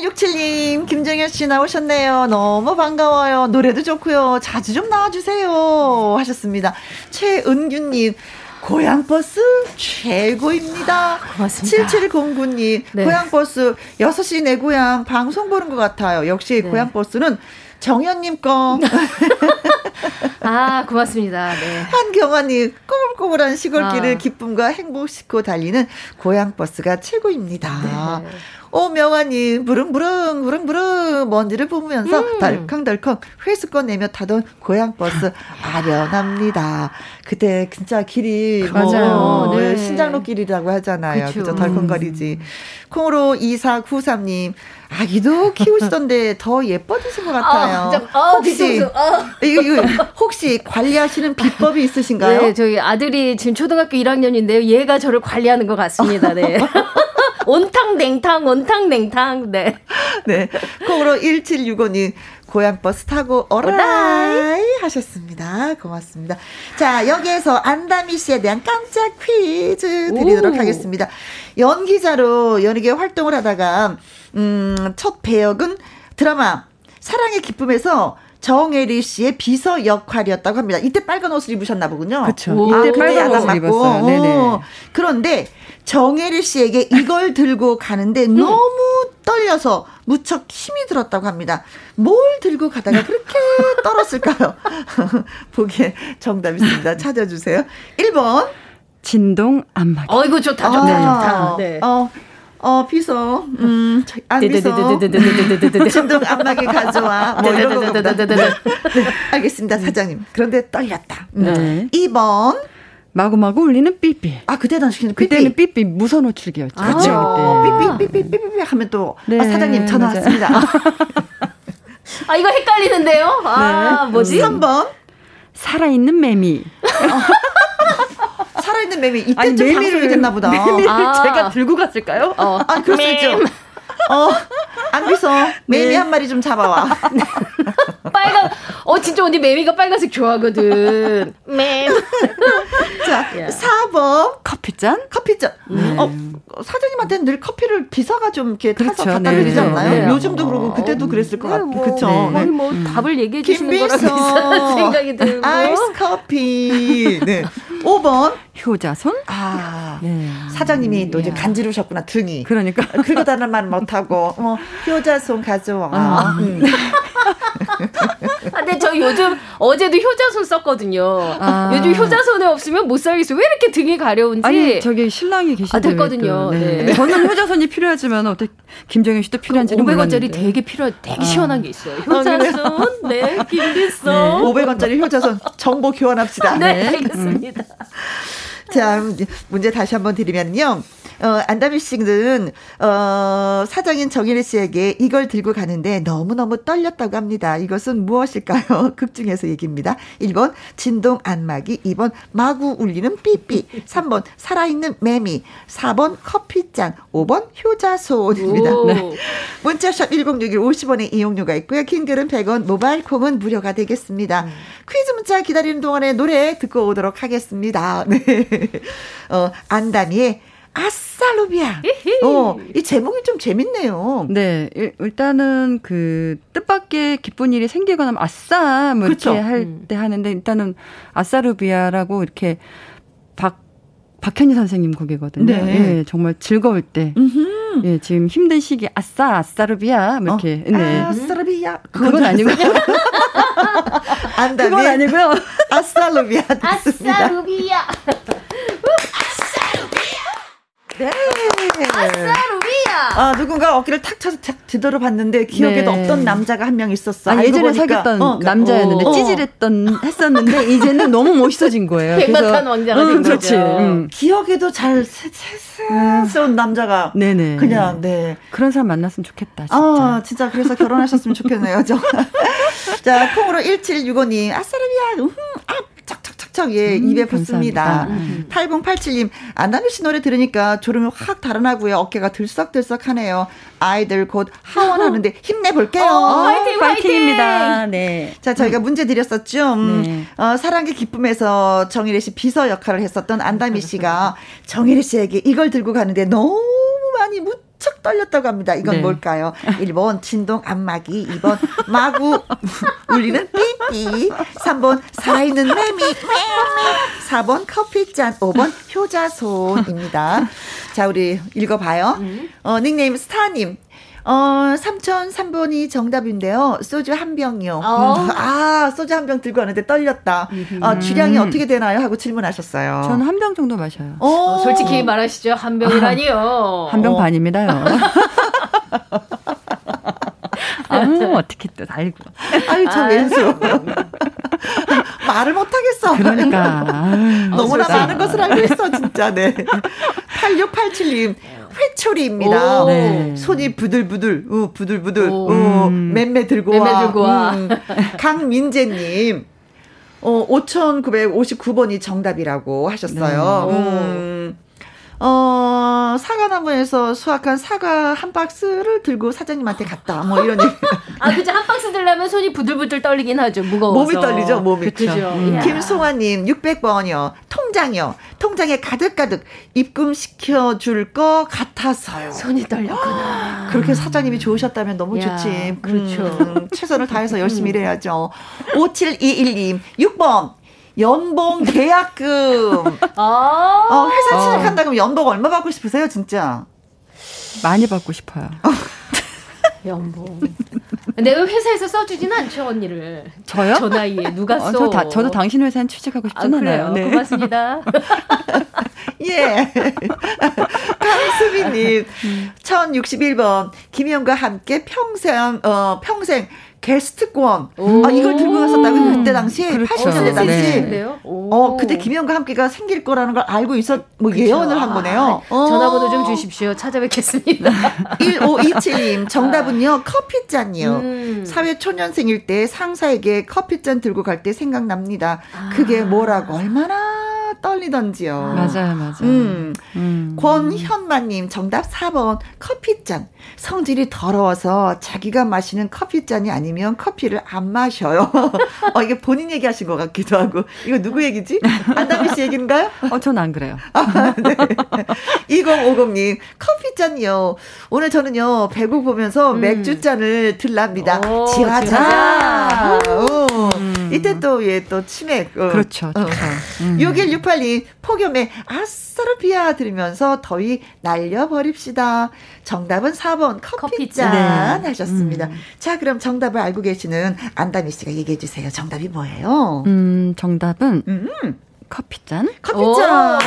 0167님, 김정현 씨 나오셨네요. 너무 반가워요. 노래도 좋고요. 자주 좀 나와주세요. 하셨습니다. 최은규님, 고향버스 최고입니다. 고맙습니다. 7709님, 네. 고향버스 6시 내 고향 방송 보는 것 같아요. 역시 네. 고향버스는 정현님 거. 아, 고맙습니다. 네. 한경화님, 꼬불꼬불한 시골길을 아. 기쁨과 행복 싣고 달리는 고향버스가 최고입니다. 네. 오 명아님 부릉부릉 부릉부릉 먼지를 뿜으면서 음. 덜컹덜컹 회수권 내며 타던 고향 버스 아련합니다. 그때 진짜 길이 맞아요. 뭐 네. 신장로 길이라고 하잖아요. 그죠 그죠 덜컹거리지. 음. 콩으로 2493님 아기도 키우시던데 더 예뻐지신 것 같아요. 아, 아, 혹시 아. 이거, 이거 혹시 관리하시는 비법이 있으신가요? 네, 저희 아들이 지금 초등학교 1학년인데요. 얘가 저를 관리하는 것 같습니다. 네. 온탕 냉탕 온탕 냉탕 네. 네. 콩으로 1765님 고향 버스 타고 오라이 하셨습니다. 고맙습니다. 자, 여기에서 안다미 씨에 대한 깜짝 퀴즈 드리도록 오. 하겠습니다. 연기자로 연예계 활동을 하다가 음, 첫 배역은 드라마 사랑의 기쁨에서 정혜리 씨의 비서 역할이었다고 합니다. 이때 빨간 옷을 입으셨나 보군요. 그렇죠. 이때 아, 빨간 옷을 입었어요. 네네. 어, 그런데 정혜리 씨에게 이걸 들고 가는데 음. 너무 떨려서 무척 힘이 들었다고 합니다. 뭘 들고 가다가 그렇게 떨었을까요? 보기에 정답 있습니다. 찾아주세요. 1번. 진동 안마기. 어, 이거 좋다, 좋다, 아, 좋다. 네. 어, 어, 비서, 음, 안 비서. 진동 안마기 가져와. 뭐 이런 거. 네, 알겠습니다, 사장님. 그런데 떨렸다. 네. 2번. 마구마구 울리는 삐삐. 아, 그때 당시에는 삐삐. 그때는 삐삐 무선 호출기였죠. 아, 그렇죠. 삐삐, 삐삐, 삐삐 하면 또 네, 아, 사장님 전화 맞아요. 왔습니다. 아, 이거 헷갈리는데요? 아, 네. 뭐지? 3번. 살아있는 매미. 살아있는 매미 이때쯤 아니, 매미를, 방송이 됐나 보다. 매미를 아. 제가 들고 갔을까요? 어. 아, 그럴 수 있죠. 어, 안 비서 매미 네. 한 마리 좀 잡아와. 빨간, 어, 진짜 언니 매미가 빨간색 좋아하거든. 맴. 자, 야. 4번. 커피잔? 커피잔. 네. 어, 사장님한테는 늘 커피를 비서가 좀 이렇게 그렇죠. 타서 갖다 드리지 네. 않나요? 네. 요즘도 그러고 그때도 그랬을 것 같아요. 뭐, 그쵸. 거의 뭐 음. 답을 얘기해 주시는 거라고 생각이 들고. 아이스 커피. 네. 5번. 효자손? 아. 네. 사장님이 또 이제 간지르셨구나, 등이. 그러니까. 긁어다는 말 못하고, 뭐, 효자손 가져와. 아. 음. 아, 근데 저 요즘 어제도 효자손 썼거든요. 아. 요즘 효자손에 없으면 못 살겠어요. 왜 이렇게 등이 가려운지. 아니, 저기 신랑이 계시대 아, 됐거든요. 네. 네. 저는 효자손이 필요하지만 어떻게 김정현 씨도 필요한지는 500원짜리 되게 필요 되게 아. 시원한 게 있어요. 효자손, 네, 김비서. 네. 500원짜리 효자손 정보 교환합시다. 네, 네. 알겠습니다. 자, 문제 다시 한번 드리면요. 어, 안다미 씨는 어, 사장인 정일희 씨에게 이걸 들고 가는데 너무너무 떨렸다고 합니다. 이것은 무엇일까요? 극 중에서 얘기입니다. 1번 진동 안마기, 2번 마구 울리는 삐삐, 3번 살아있는 매미, 4번 커피잔, 5번 효자손입니다. 네. 문자샵 1061 50원의 이용료가 있고요. 킹글은 100원, 모바일 콩은 무료가 되겠습니다. 음. 퀴즈 문자 기다리는 동안에 노래 듣고 오도록 하겠습니다. 네. 어, 안다미의 아싸 루비아. 어, 이 제목이 좀 재밌네요. 네. 일단은 그 뜻밖의 기쁜 일이 생기거나 아싸 뭐 이렇게 그렇죠. 할때 음. 하는데 일단은 아싸 루비아라고 이렇게 박 박현희 선생님 곡이거든요. 네. 예, 정말 즐거울 때. 음흠. 예, 지금 힘든 시기 아싸 아싸루비아 뭐 이렇게. 어, 네. 아싸루비아. 그건 아니고요. 안다면 그건 아니고요. 아싸루비아. 아싸루비아. 네. 아싸루비야. 아, 누군가 어깨를 탁 쳐서 탁 뒤돌아 봤는데 기억에도 네. 없던 남자가 한 명 있었어. 아, 예전에 사귀었던 어, 남자였는데 어. 찌질했던 했었는데 이제는 너무 멋있어진 거예요. 백마탄 왕자가 된 음, 그렇지. 음. 기억에도 잘 새스러운 남자가 네네. 그냥 네. 그런 사람 만났으면 좋겠다. 진짜. 아, 진짜 그래서 결혼하셨으면 좋겠네요. 저. 자, 콩으로 1765님. 아싸루비야. 음, 아, 척척척척 예 음, 입에 붙습니다. 음. 8087님 안다미 씨 노래 들으니까 졸음이 확 달아나고요. 어깨가 들썩들썩하네요. 아이들 곧 하원하는데 힘내볼게요. 어, 화이팅, 화이팅 입니다. 네. 자 저희가 문제 드렸었죠. 음, 네. 어, 사랑의 기쁨에서 정일혜 씨 비서 역할을 했었던 안다미 씨가 정일혜 씨에게 이걸 들고 가는데 너무 많이 묻 척 떨렸다고 합니다. 이건 네. 뭘까요? 1번 진동 안마기, 2번 마구 울리는 삐삐, 3번 살아있는 매미, 4번 커피잔, 5번 효자손입니다. 자, 우리 읽어봐요. 음. 어, 닉네임 스타님. 어, 3003번이 정답인데요. 소주 한 병이요. 어. 음. 아, 소주 한 병 들고 왔는데 떨렸다. 어, 주량이 음. 어떻게 되나요? 하고 질문하셨어요. 저는 한 병 정도 마셔요. 어. 어, 솔직히 말하시죠. 한 병이라니요. 한병 반입니다요. 아우, 어떻게 또 알고. 아유, 저 왼수. 말을 못하겠어. 그러니까. 너무나 많은 것을 알고 있어, 진짜. 네. 8687님. 회초리입니다. 네. 손이 부들부들, 우, 부들부들, 우, 음. 맴매 들고 와. 맴매 들고 와. 음. 강민재님. 어, 5,959번이 정답이라고 하셨어요. 네. 음. 어, 사과나무에서 수확한 사과 한 박스를 들고 사장님한테 갔다. 뭐 이런 얘기. 아, 그죠. 한 박스 들려면 손이 부들부들 떨리긴 하죠. 무거워서. 몸이 떨리죠, 몸이. 그죠. 음. 김송아님, 600번이요. 통장이요. 통장에 가득가득 입금시켜 줄 것 같아서요. 손이 떨렸구나. 그렇게 사장님이 좋으셨다면 너무 야, 좋지. 그렇죠. 음, 최선을 다해서 열심히 일해야죠. 5721님, 6번. 연봉 계약금. 아. 어, 회사 취직한다 그러면 연봉 얼마 받고 싶으세요, 진짜? 많이 받고 싶어요. 연봉. 내가 회사에서 써주진 않죠, 언니를. 저요? 저 나이에 누가 어, 써? 저 다, 저도 당신 회사에 취직하고 아, 싶진 그래요. 않아요. 네. 고맙습니다. 예. 강수빈님, 1061번. 김희영과 함께 평생, 어, 평생 게스트권. 아, 이걸 들고 갔었다고 그때 당시에 그렇죠. 80년대 당시. 네. 어, 그때 김희영과 함께가 생길 거라는 걸 알고 있었, 뭐 예언을 한 거네요. 아, 전화번호 좀 주십시오. 찾아뵙겠습니다. 1527님, 정답은요, 커피잔이요. 음. 사회 초년생일 때 상사에게 커피잔 들고 갈 때 생각납니다. 그게 뭐라고 얼마나 떨리던지요. 맞아요, 맞아요. 음. 음. 권현만님, 정답 4번. 커피잔. 성질이 더러워서 자기가 마시는 커피잔이 아니면 커피를 안 마셔요. 어, 이게 본인 얘기하신 것 같기도 하고. 이거 누구 얘기지? 안다미 씨 얘기인가요? 어, 전 안 그래요. 아, 네. 2050님, 커피잔이요. 오늘 저는요, 배구 보면서 음. 맥주잔을 들랍니다. 지화자. 음. 이때 또, 예, 또 치맥. 어. 그렇죠. 어. 음. 6 1 6 쪽팔린 폭염에 아싸르피아 들으면서 더위 날려버립시다. 정답은 4번 커피잔 커피 네. 하셨습니다. 음. 자, 그럼 정답을 알고 계시는 안다미 씨가 얘기해 주세요. 정답이 뭐예요? 음, 정답은 음. 커피잔? 커피잔!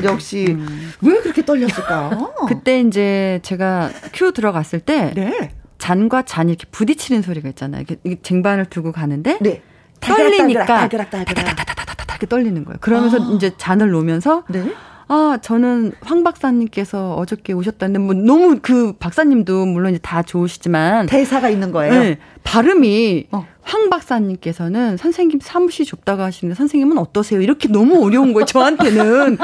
네. 역시, 음. 왜 그렇게 떨렸을까? 그때 이제 제가 큐 들어갔을 때, 네. 잔과 잔이 이렇게 부딪히는 소리가 있잖아요. 이게 쟁반을 두고 가는데, 네. 떨리니까, 다그락, 다그락, 다그락, 다그락. 이렇게 떨리는 거예요. 그러면서 아. 이제 잔을 놓으면서 네. 아, 저는 황 박사님께서 어저께 오셨다는데 뭐 너무 그 박사님도 물론 이제 다 좋으시지만 대사가 있는 거예요. 네, 발음이 어. 황 박사님께서는 선생님 사무실 좁다고 하시는데 선생님은 어떠세요? 이렇게 너무 어려운 거예요. 저한테는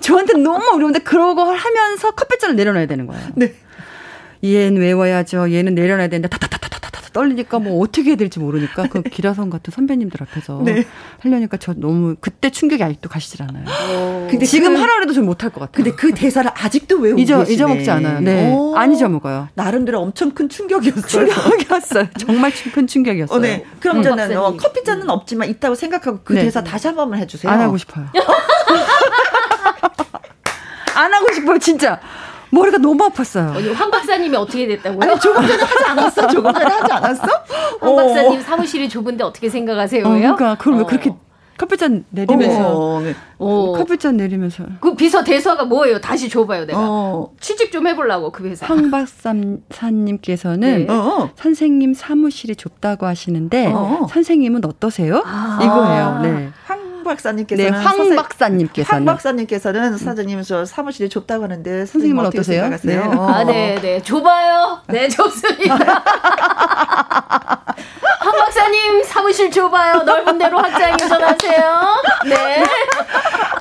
저한테는 너무 어려운데 그러고 하면서 커피잔을 내려놔야 되는 거예요. 네. 얘는 외워야죠. 얘는 내려놔야 되는데 타타타타타타 떨리니까 뭐 어떻게 해야 될지 모르니까 그 기라성 같은 선배님들 앞에서 네. 하려니까 저 너무 그때 충격이 아직도 가시질 않아요. 근데 지금 그- 하라 해도 전 못할 것 같아요. 근데 그 대사를 아직도 외우고 잊어 계시네. 잊어먹지 않아요. 네, 오. 안 잊어먹어요. 나름대로 엄청 큰 충격이었어요. 충격이었어요. 정말 큰 충격이었어요. 어, 네. 그럼 음. 저는 어, 박사님. 커피 잔은 없지만 있다고 생각하고 그 네. 대사 다시 한 번만 해주세요. 안 하고 싶어요. 안 하고 싶어요, 진짜. 머리가 너무 아팠어요. 언니, 황 박사님이 어떻게 됐다고요? 아니 조금 전에 하지 않았어? 조금 전에 하지 않았어? 황 박사님 사무실이 좁은데 어떻게 생각하세요? 어, 그러니까 그걸 왜 어. 그렇게 커피잔 내리면서 어, 네. 어. 커피잔 내리면서 그 비서 대서가 뭐예요? 다시 줘봐요, 내가. 어. 취직 좀 해보려고 그 회사. 황 박사님께서는 네. 어. 선생님 사무실이 좁다고 하시는데 어. 선생님은 어떠세요? 아. 이거예요. 네. 황 네, 박사님께서는 황 선생- 박사님께서는 황 박사님께서는 사장님 저 사무실이 좁다고 하는데 선생님은 어떠세요? 생각하세요? 네. 어. 아, 네, 네. 좁아요. 네, 좁습니다. 황 박사님 사무실 좁아요. 넓은 데로 확장 유전하세요. 네.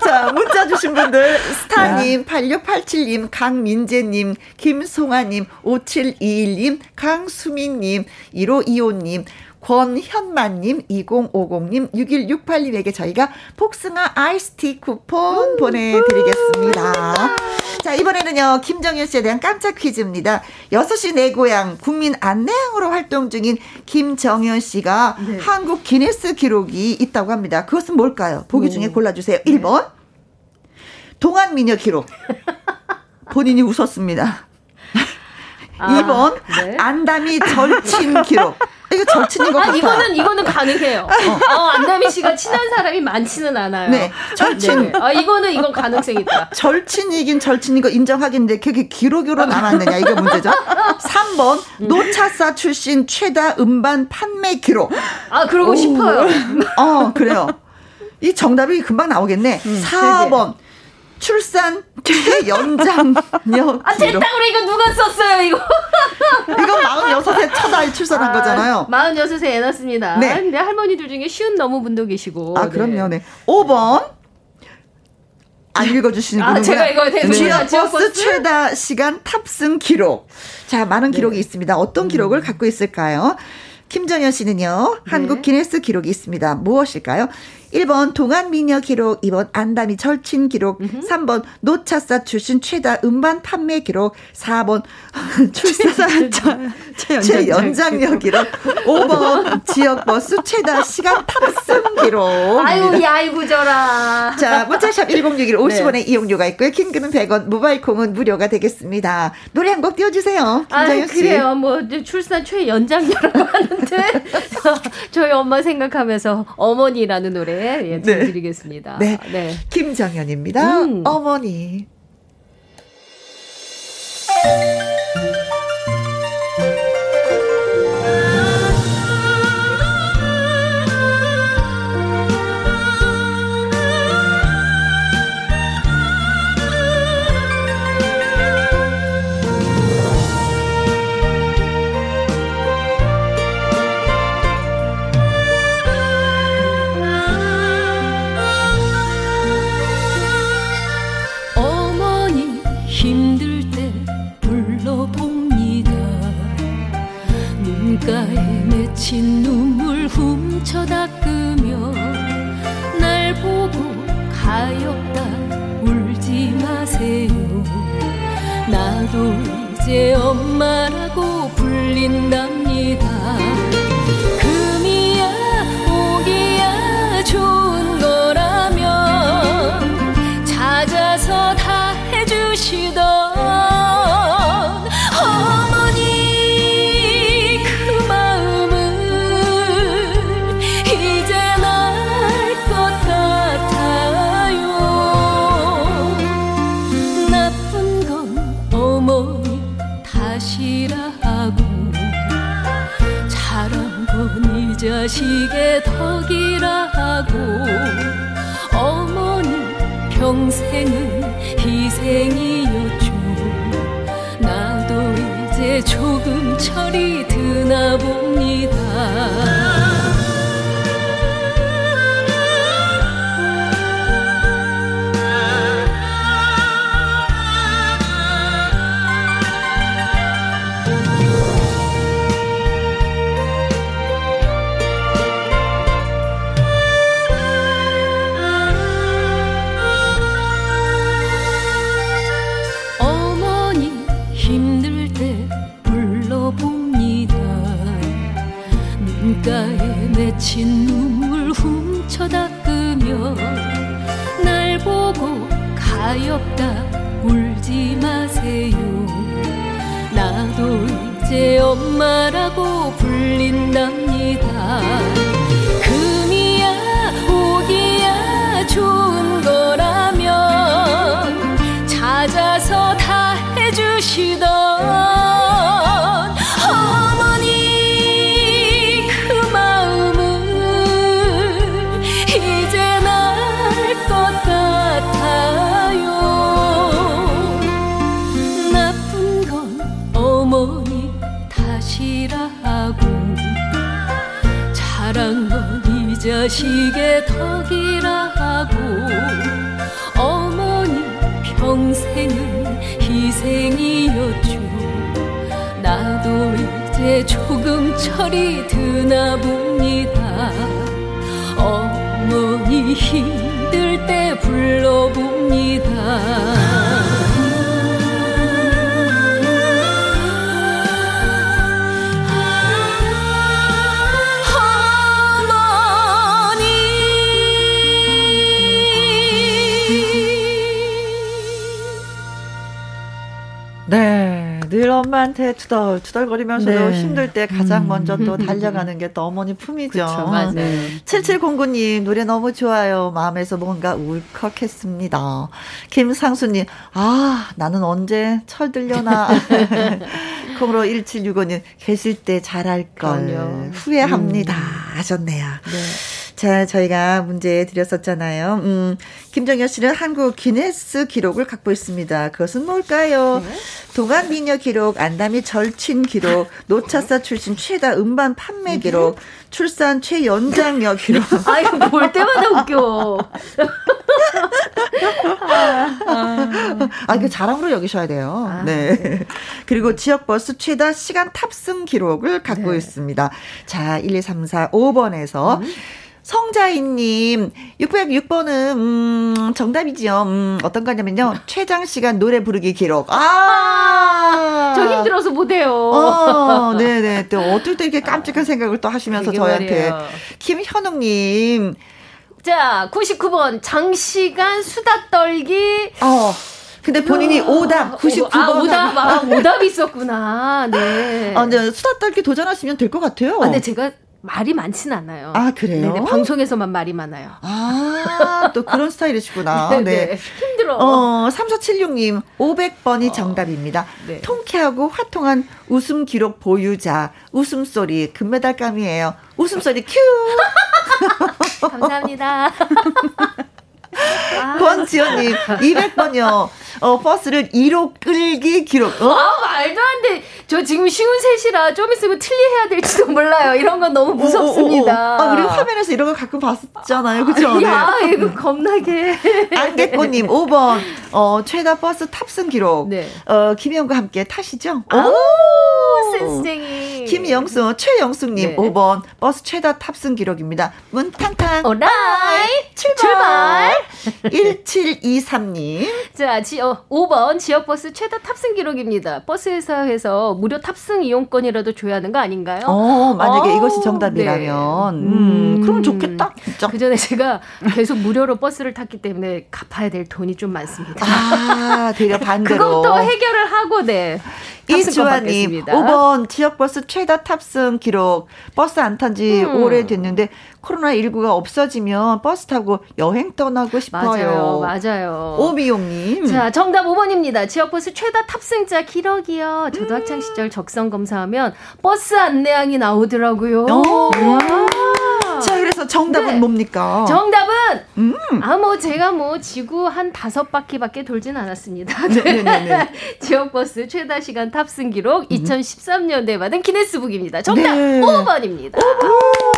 자, 문자 주신 분들, 스타님, 8687님, 강민재님, 김송아님, 5721님, 강수민님, 1525님, 권현만님, 2050님, 6168님에게 저희가 복숭아 아이스티 쿠폰 보내드리겠습니다. 자, 이번에는요, 김정현 씨에 대한 깜짝 퀴즈입니다. 6시 내 고향 국민 안내양으로 활동 중인 김정현 씨가 한국 기네스 기록이 있다고 합니다. 그것은 뭘까요? 보기 중에 골라주세요. 1번. 동안 미녀 기록. 본인이 웃었습니다. 아, 2번. 네. 안담이 절친 기록. 이거 절친인 것 아, 같아요. 이거는, 이거는 가능해요. 어, 안다미 씨가 친한 사람이 많지는 않아요. 네, 절친. 네. 아, 이거는, 이건 가능성 있다. 절친이긴 절친인 거 인정하겠는데 그게 기록으로 남았느냐 이게 문제죠. 3번 노차사 출신 최다 음반 판매 기록. 아, 그러고 싶어요. 어 그래요. 이 정답이 금방 나오겠네. 음, 4번 출산 최연장녀 아. 됐다, 그래. 이거 누가 썼어요, 이거. 이건 46에 첫 아이 출산한 거잖아요. 46세 애 낳습니다. 네. 근데 할머니들 중에 쉬운 너무 분도 계시고. 아 그럼요. 네. 5번 안 읽어주시는 아, 제가 이거 대충 지역버스 최다 시간 탑승 기록. 자, 많은 기록이 네. 있습니다. 어떤 기록을 음. 갖고 있을까요? 김정현 씨는요, 네. 한국 기네스 기록이 있습니다. 무엇일까요? 1번 동안미녀 기록, 2번 안다미 절친 기록, 음흠. 3번 노차사 출신 최다 음반 판매 기록, 4번 출세사 최연장력 기록, 5번 지역 버스 최다 시간 탑승 기록. 아유, 야이구 저라. 자, 문자샵 1061 50원의 네. 이용료가 있고요. 킹크는 100원, 모바일 콩은 무료가 되겠습니다. 노래 한 곡 띄워주세요. 아, 그래요. 뭐 출산 최연장녀라고 하는데 저희 엄마 생각하면서 어머니라는 노래 예, 드리겠습니다 네. 네. 네. 김정현입니다. 음. 어머니. 훔쳐 닦으며 날 보고 가엾다 울지 마세요. 나도 이제 엄마라고 불린답니다 투덜 투덜거리면서도 네. 힘들 때 가장 음. 먼저 또 달려가는 게 또 어머니 품이죠. 그쵸, 맞아요. 네. 7709님 노래 너무 좋아요. 마음에서 뭔가 울컥했습니다. 김상수님 아 나는 언제 철들려나. 콩으로 1765님 계실 때 잘할 걸 후회합니다 음. 하셨네요. 네. 자, 저희가 문제 드렸었잖아요. 음, 김정현 씨는 한국 기네스 기록을 갖고 있습니다. 그것은 뭘까요? 네. 동안 미녀 기록, 안담이 절친 기록, 노차사 출신 최다 음반 판매 기록, 출산 최연장여 기록. 아이고, 볼 때마다 웃겨. 아, 그 자랑으로 여기셔야 돼요. 아, 네. 네. 그리고 지역버스 최다 시간 탑승 기록을 갖고 네. 있습니다. 자, 1, 2, 3, 4, 5번에서 음. 성자인님, 606번은, 음, 정답이지요. 음, 어떤 거냐면요. 최장 시간 노래 부르기 기록. 아! 저 힘들어서 못해요. 어, 네네. 또 어떨 때 이렇게 깜찍한 생각을 또 하시면서 저희한테. 말이에요. 김현웅님. 자, 99번. 장시간 수다 떨기. 어. 근데 본인이 오답 99번 아, 오답 아, 오답이 있었구나. 네. 아, 근데 수다 떨기 도전하시면 될 것 같아요. 아, 근데 제가 말이 많지는 않아요. 아, 그래요? 네네, 방송에서만 말이 많아요. 아, 또 그런 스타일이시구나. 네. 네. 힘들어. 어, 3476님, 500번이 어. 정답입니다. 네. 통쾌하고 화통한 웃음 기록 보유자, 웃음소리, 금메달감이에요. 웃음소리 큐! 감사합니다. 아. 권지현님, 200번이요. 어, 버스를 2로 끌기 기록. 어? 아, 말도 안 돼. 저 지금 쉬운 셋이라 좀 있으면 틀리해야 될지도 몰라요. 이런 건 너무 무섭습니다. 어, 어, 어, 아, 우리 화면에서 이런 거 가끔 봤잖아요. 그죠? 야, 네. 이거 겁나게. 안개꽃님, 5번. 어, 최다 버스 탑승 기록. 네. 어, 김영과 함께 타시죠? 오, 센스쟁이. 김영수, 최영숙님, 네. 5번. 버스 최다 탑승 기록입니다. 문 탕탕. 오라이. 출발. 출발. 1723님. 자, 지, 어, 5번. 지역버스 최다 탑승 기록입니다. 버스에서 해서 무료 탑승 이용권이라도 줘야 하는 거 아닌가요? 어, 만약에 어, 이것이 정답이라면. 네. 음, 그럼 좋겠다. 진짜. 그 전에 제가 계속 무료로 버스를 탔기 때문에 갚아야 될 돈이 좀 많습니다. 아, 되려 반대로. 그것도 해결을 하고, 네. 이주아님, 5번 지역버스 최다 탑승 기록. 버스 안 탄지 음. 오래됐는데 코로나19가 없어지면 버스 타고 여행 떠나고 싶어요. 맞아요. 맞아요. 오미용님. 자, 정답 5번입니다. 지역버스 최다 탑승자 기록이요. 저도 음. 학창시절 적성 검사하면 버스 안내양이 나오더라고요. 오. 자, 그래서 정답은 네. 뭡니까? 정답은 음. 아, 뭐 제가 뭐 지구 한 다섯 바퀴밖에 돌진 않았습니다. 네. 네, 네, 네. 지역버스 최다 시간 탑승 기록 음. 2013년도에 받은 기네스북입니다. 정답 네. 5번입니다. 5번.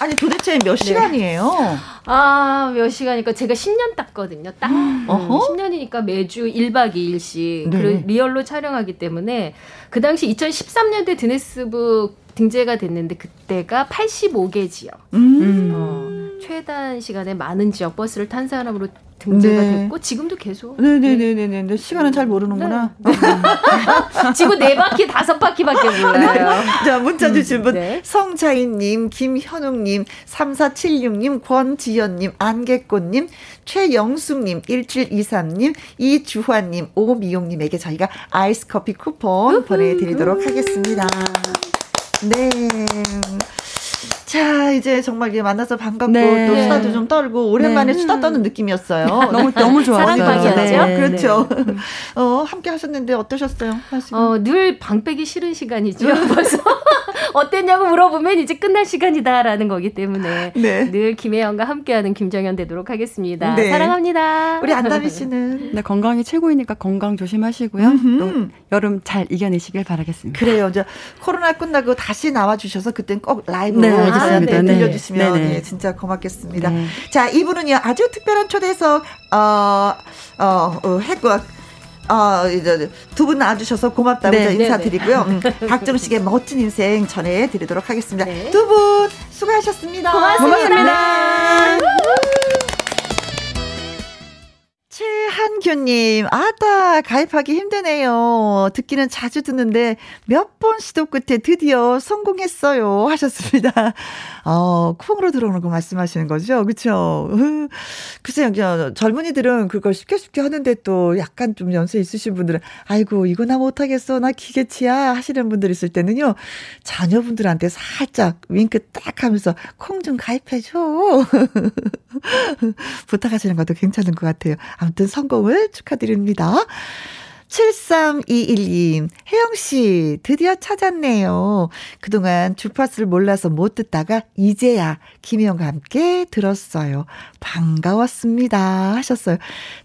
아니 도대체 몇 네. 시간이에요? 아, 몇 시간이니까 제가 10년 땄거든요. 딱. 음, 10년이니까 매주 1박 2일씩. 네. 그 리얼로 촬영하기 때문에 그 당시 2013년도에 드네스북 등재가 됐는데 그때가 85개 지역. 음. 어, 최단 시간에 많은 지역 버스를 탄 사람으로 등재가 네. 됐고 지금도 계속. 네네네네네. 네. 네. 시간은 잘 모르는구나. 네. 지금 네 바퀴 다섯 바퀴밖에 몰라요. 네. 자 문자 주신 분 네. 성자인님, 김현웅님, 3476님, 권지연님, 안개꽃님, 최영숙님, 1723님, 이주환님, 오미용님에게 저희가 아이스 커피 쿠폰 보내드리도록 하겠습니다. 네. 자, 이제 정말 이제 만나서 반갑고 네. 또 수다도 좀 떨고 오랜만에 네. 수다 떠는 느낌이었어요. 너무 너무 좋았어요. 사랑방이었죠. 네. 그렇죠. 네. 어, 함께 하셨는데 어떠셨어요? 어, 늘 방 빼기 싫은 시간이죠. 벌써 어땠냐고 물어보면 이제 끝날 시간이다라는 거기 때문에 네. 늘 김혜영과 함께하는 김정현 되도록 하겠습니다. 네. 사랑합니다. 우리 안다미 씨는 네, 건강이 최고이니까 건강 조심하시고요. 또 여름 잘 이겨내시길 바라겠습니다. 그래요. 이제 코로나 끝나고 다시 나와 주셔서 그땐 꼭 라이브 로 네, 아, 네, 들려주시면 네, 네. 진짜 고맙겠습니다. 네. 자, 이분은요 아주 특별한 초대석 어, 어, 어 했고 어, 이제 두분 나와주셔서 고맙다고 네, 인사드리고요. 네, 네. 음, 박정식의 멋진 인생 전해드리도록 하겠습니다. 네. 두분 수고하셨습니다. 고맙습니다. 고맙습니다. 최한규님, 아따, 가입하기 힘드네요. 듣기는 자주 듣는데 몇 번 시도 끝에 드디어 성공했어요. 하셨습니다. 어, 콩으로 들어오는 거 말씀하시는 거죠? 그쵸? 글쎄요, 젊은이들은 그걸 쉽게 쉽게 하는데 또 약간 좀 연세 있으신 분들은 아이고, 이거 나 못하겠어. 나 기계치야. 하시는 분들 있을 때는요, 자녀분들한테 살짝 윙크 딱 하면서 콩 좀 가입해줘. 부탁하시는 것도 괜찮은 것 같아요. 아무튼 성공을 축하드립니다. 7321님, 혜영씨, 드디어 찾았네요. 그동안 주파수를 몰라서 못 듣다가 이제야 김혜영과 함께 들었어요. 반가웠습니다. 하셨어요.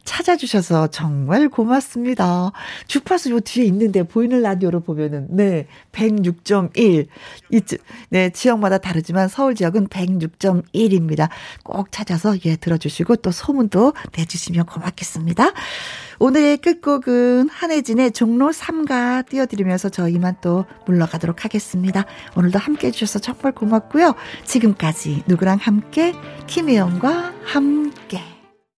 찾아주셔서 정말 고맙습니다. 주파수 요 뒤에 있는데 보이는 라디오로 보면은, 네, 106.1. 이쯤, 네, 지역마다 다르지만 서울 지역은 106.1입니다. 꼭 찾아서 예, 들어주시고 또 소문도 내주시면 고맙겠습니다. 오늘의 끝곡은 한혜진의 종로 3가 띄워드리면서 저희만 또 물러가도록 하겠습니다. 오늘도 함께 해주셔서 정말 고맙고요. 지금까지 누구랑 함께 김혜영과 함께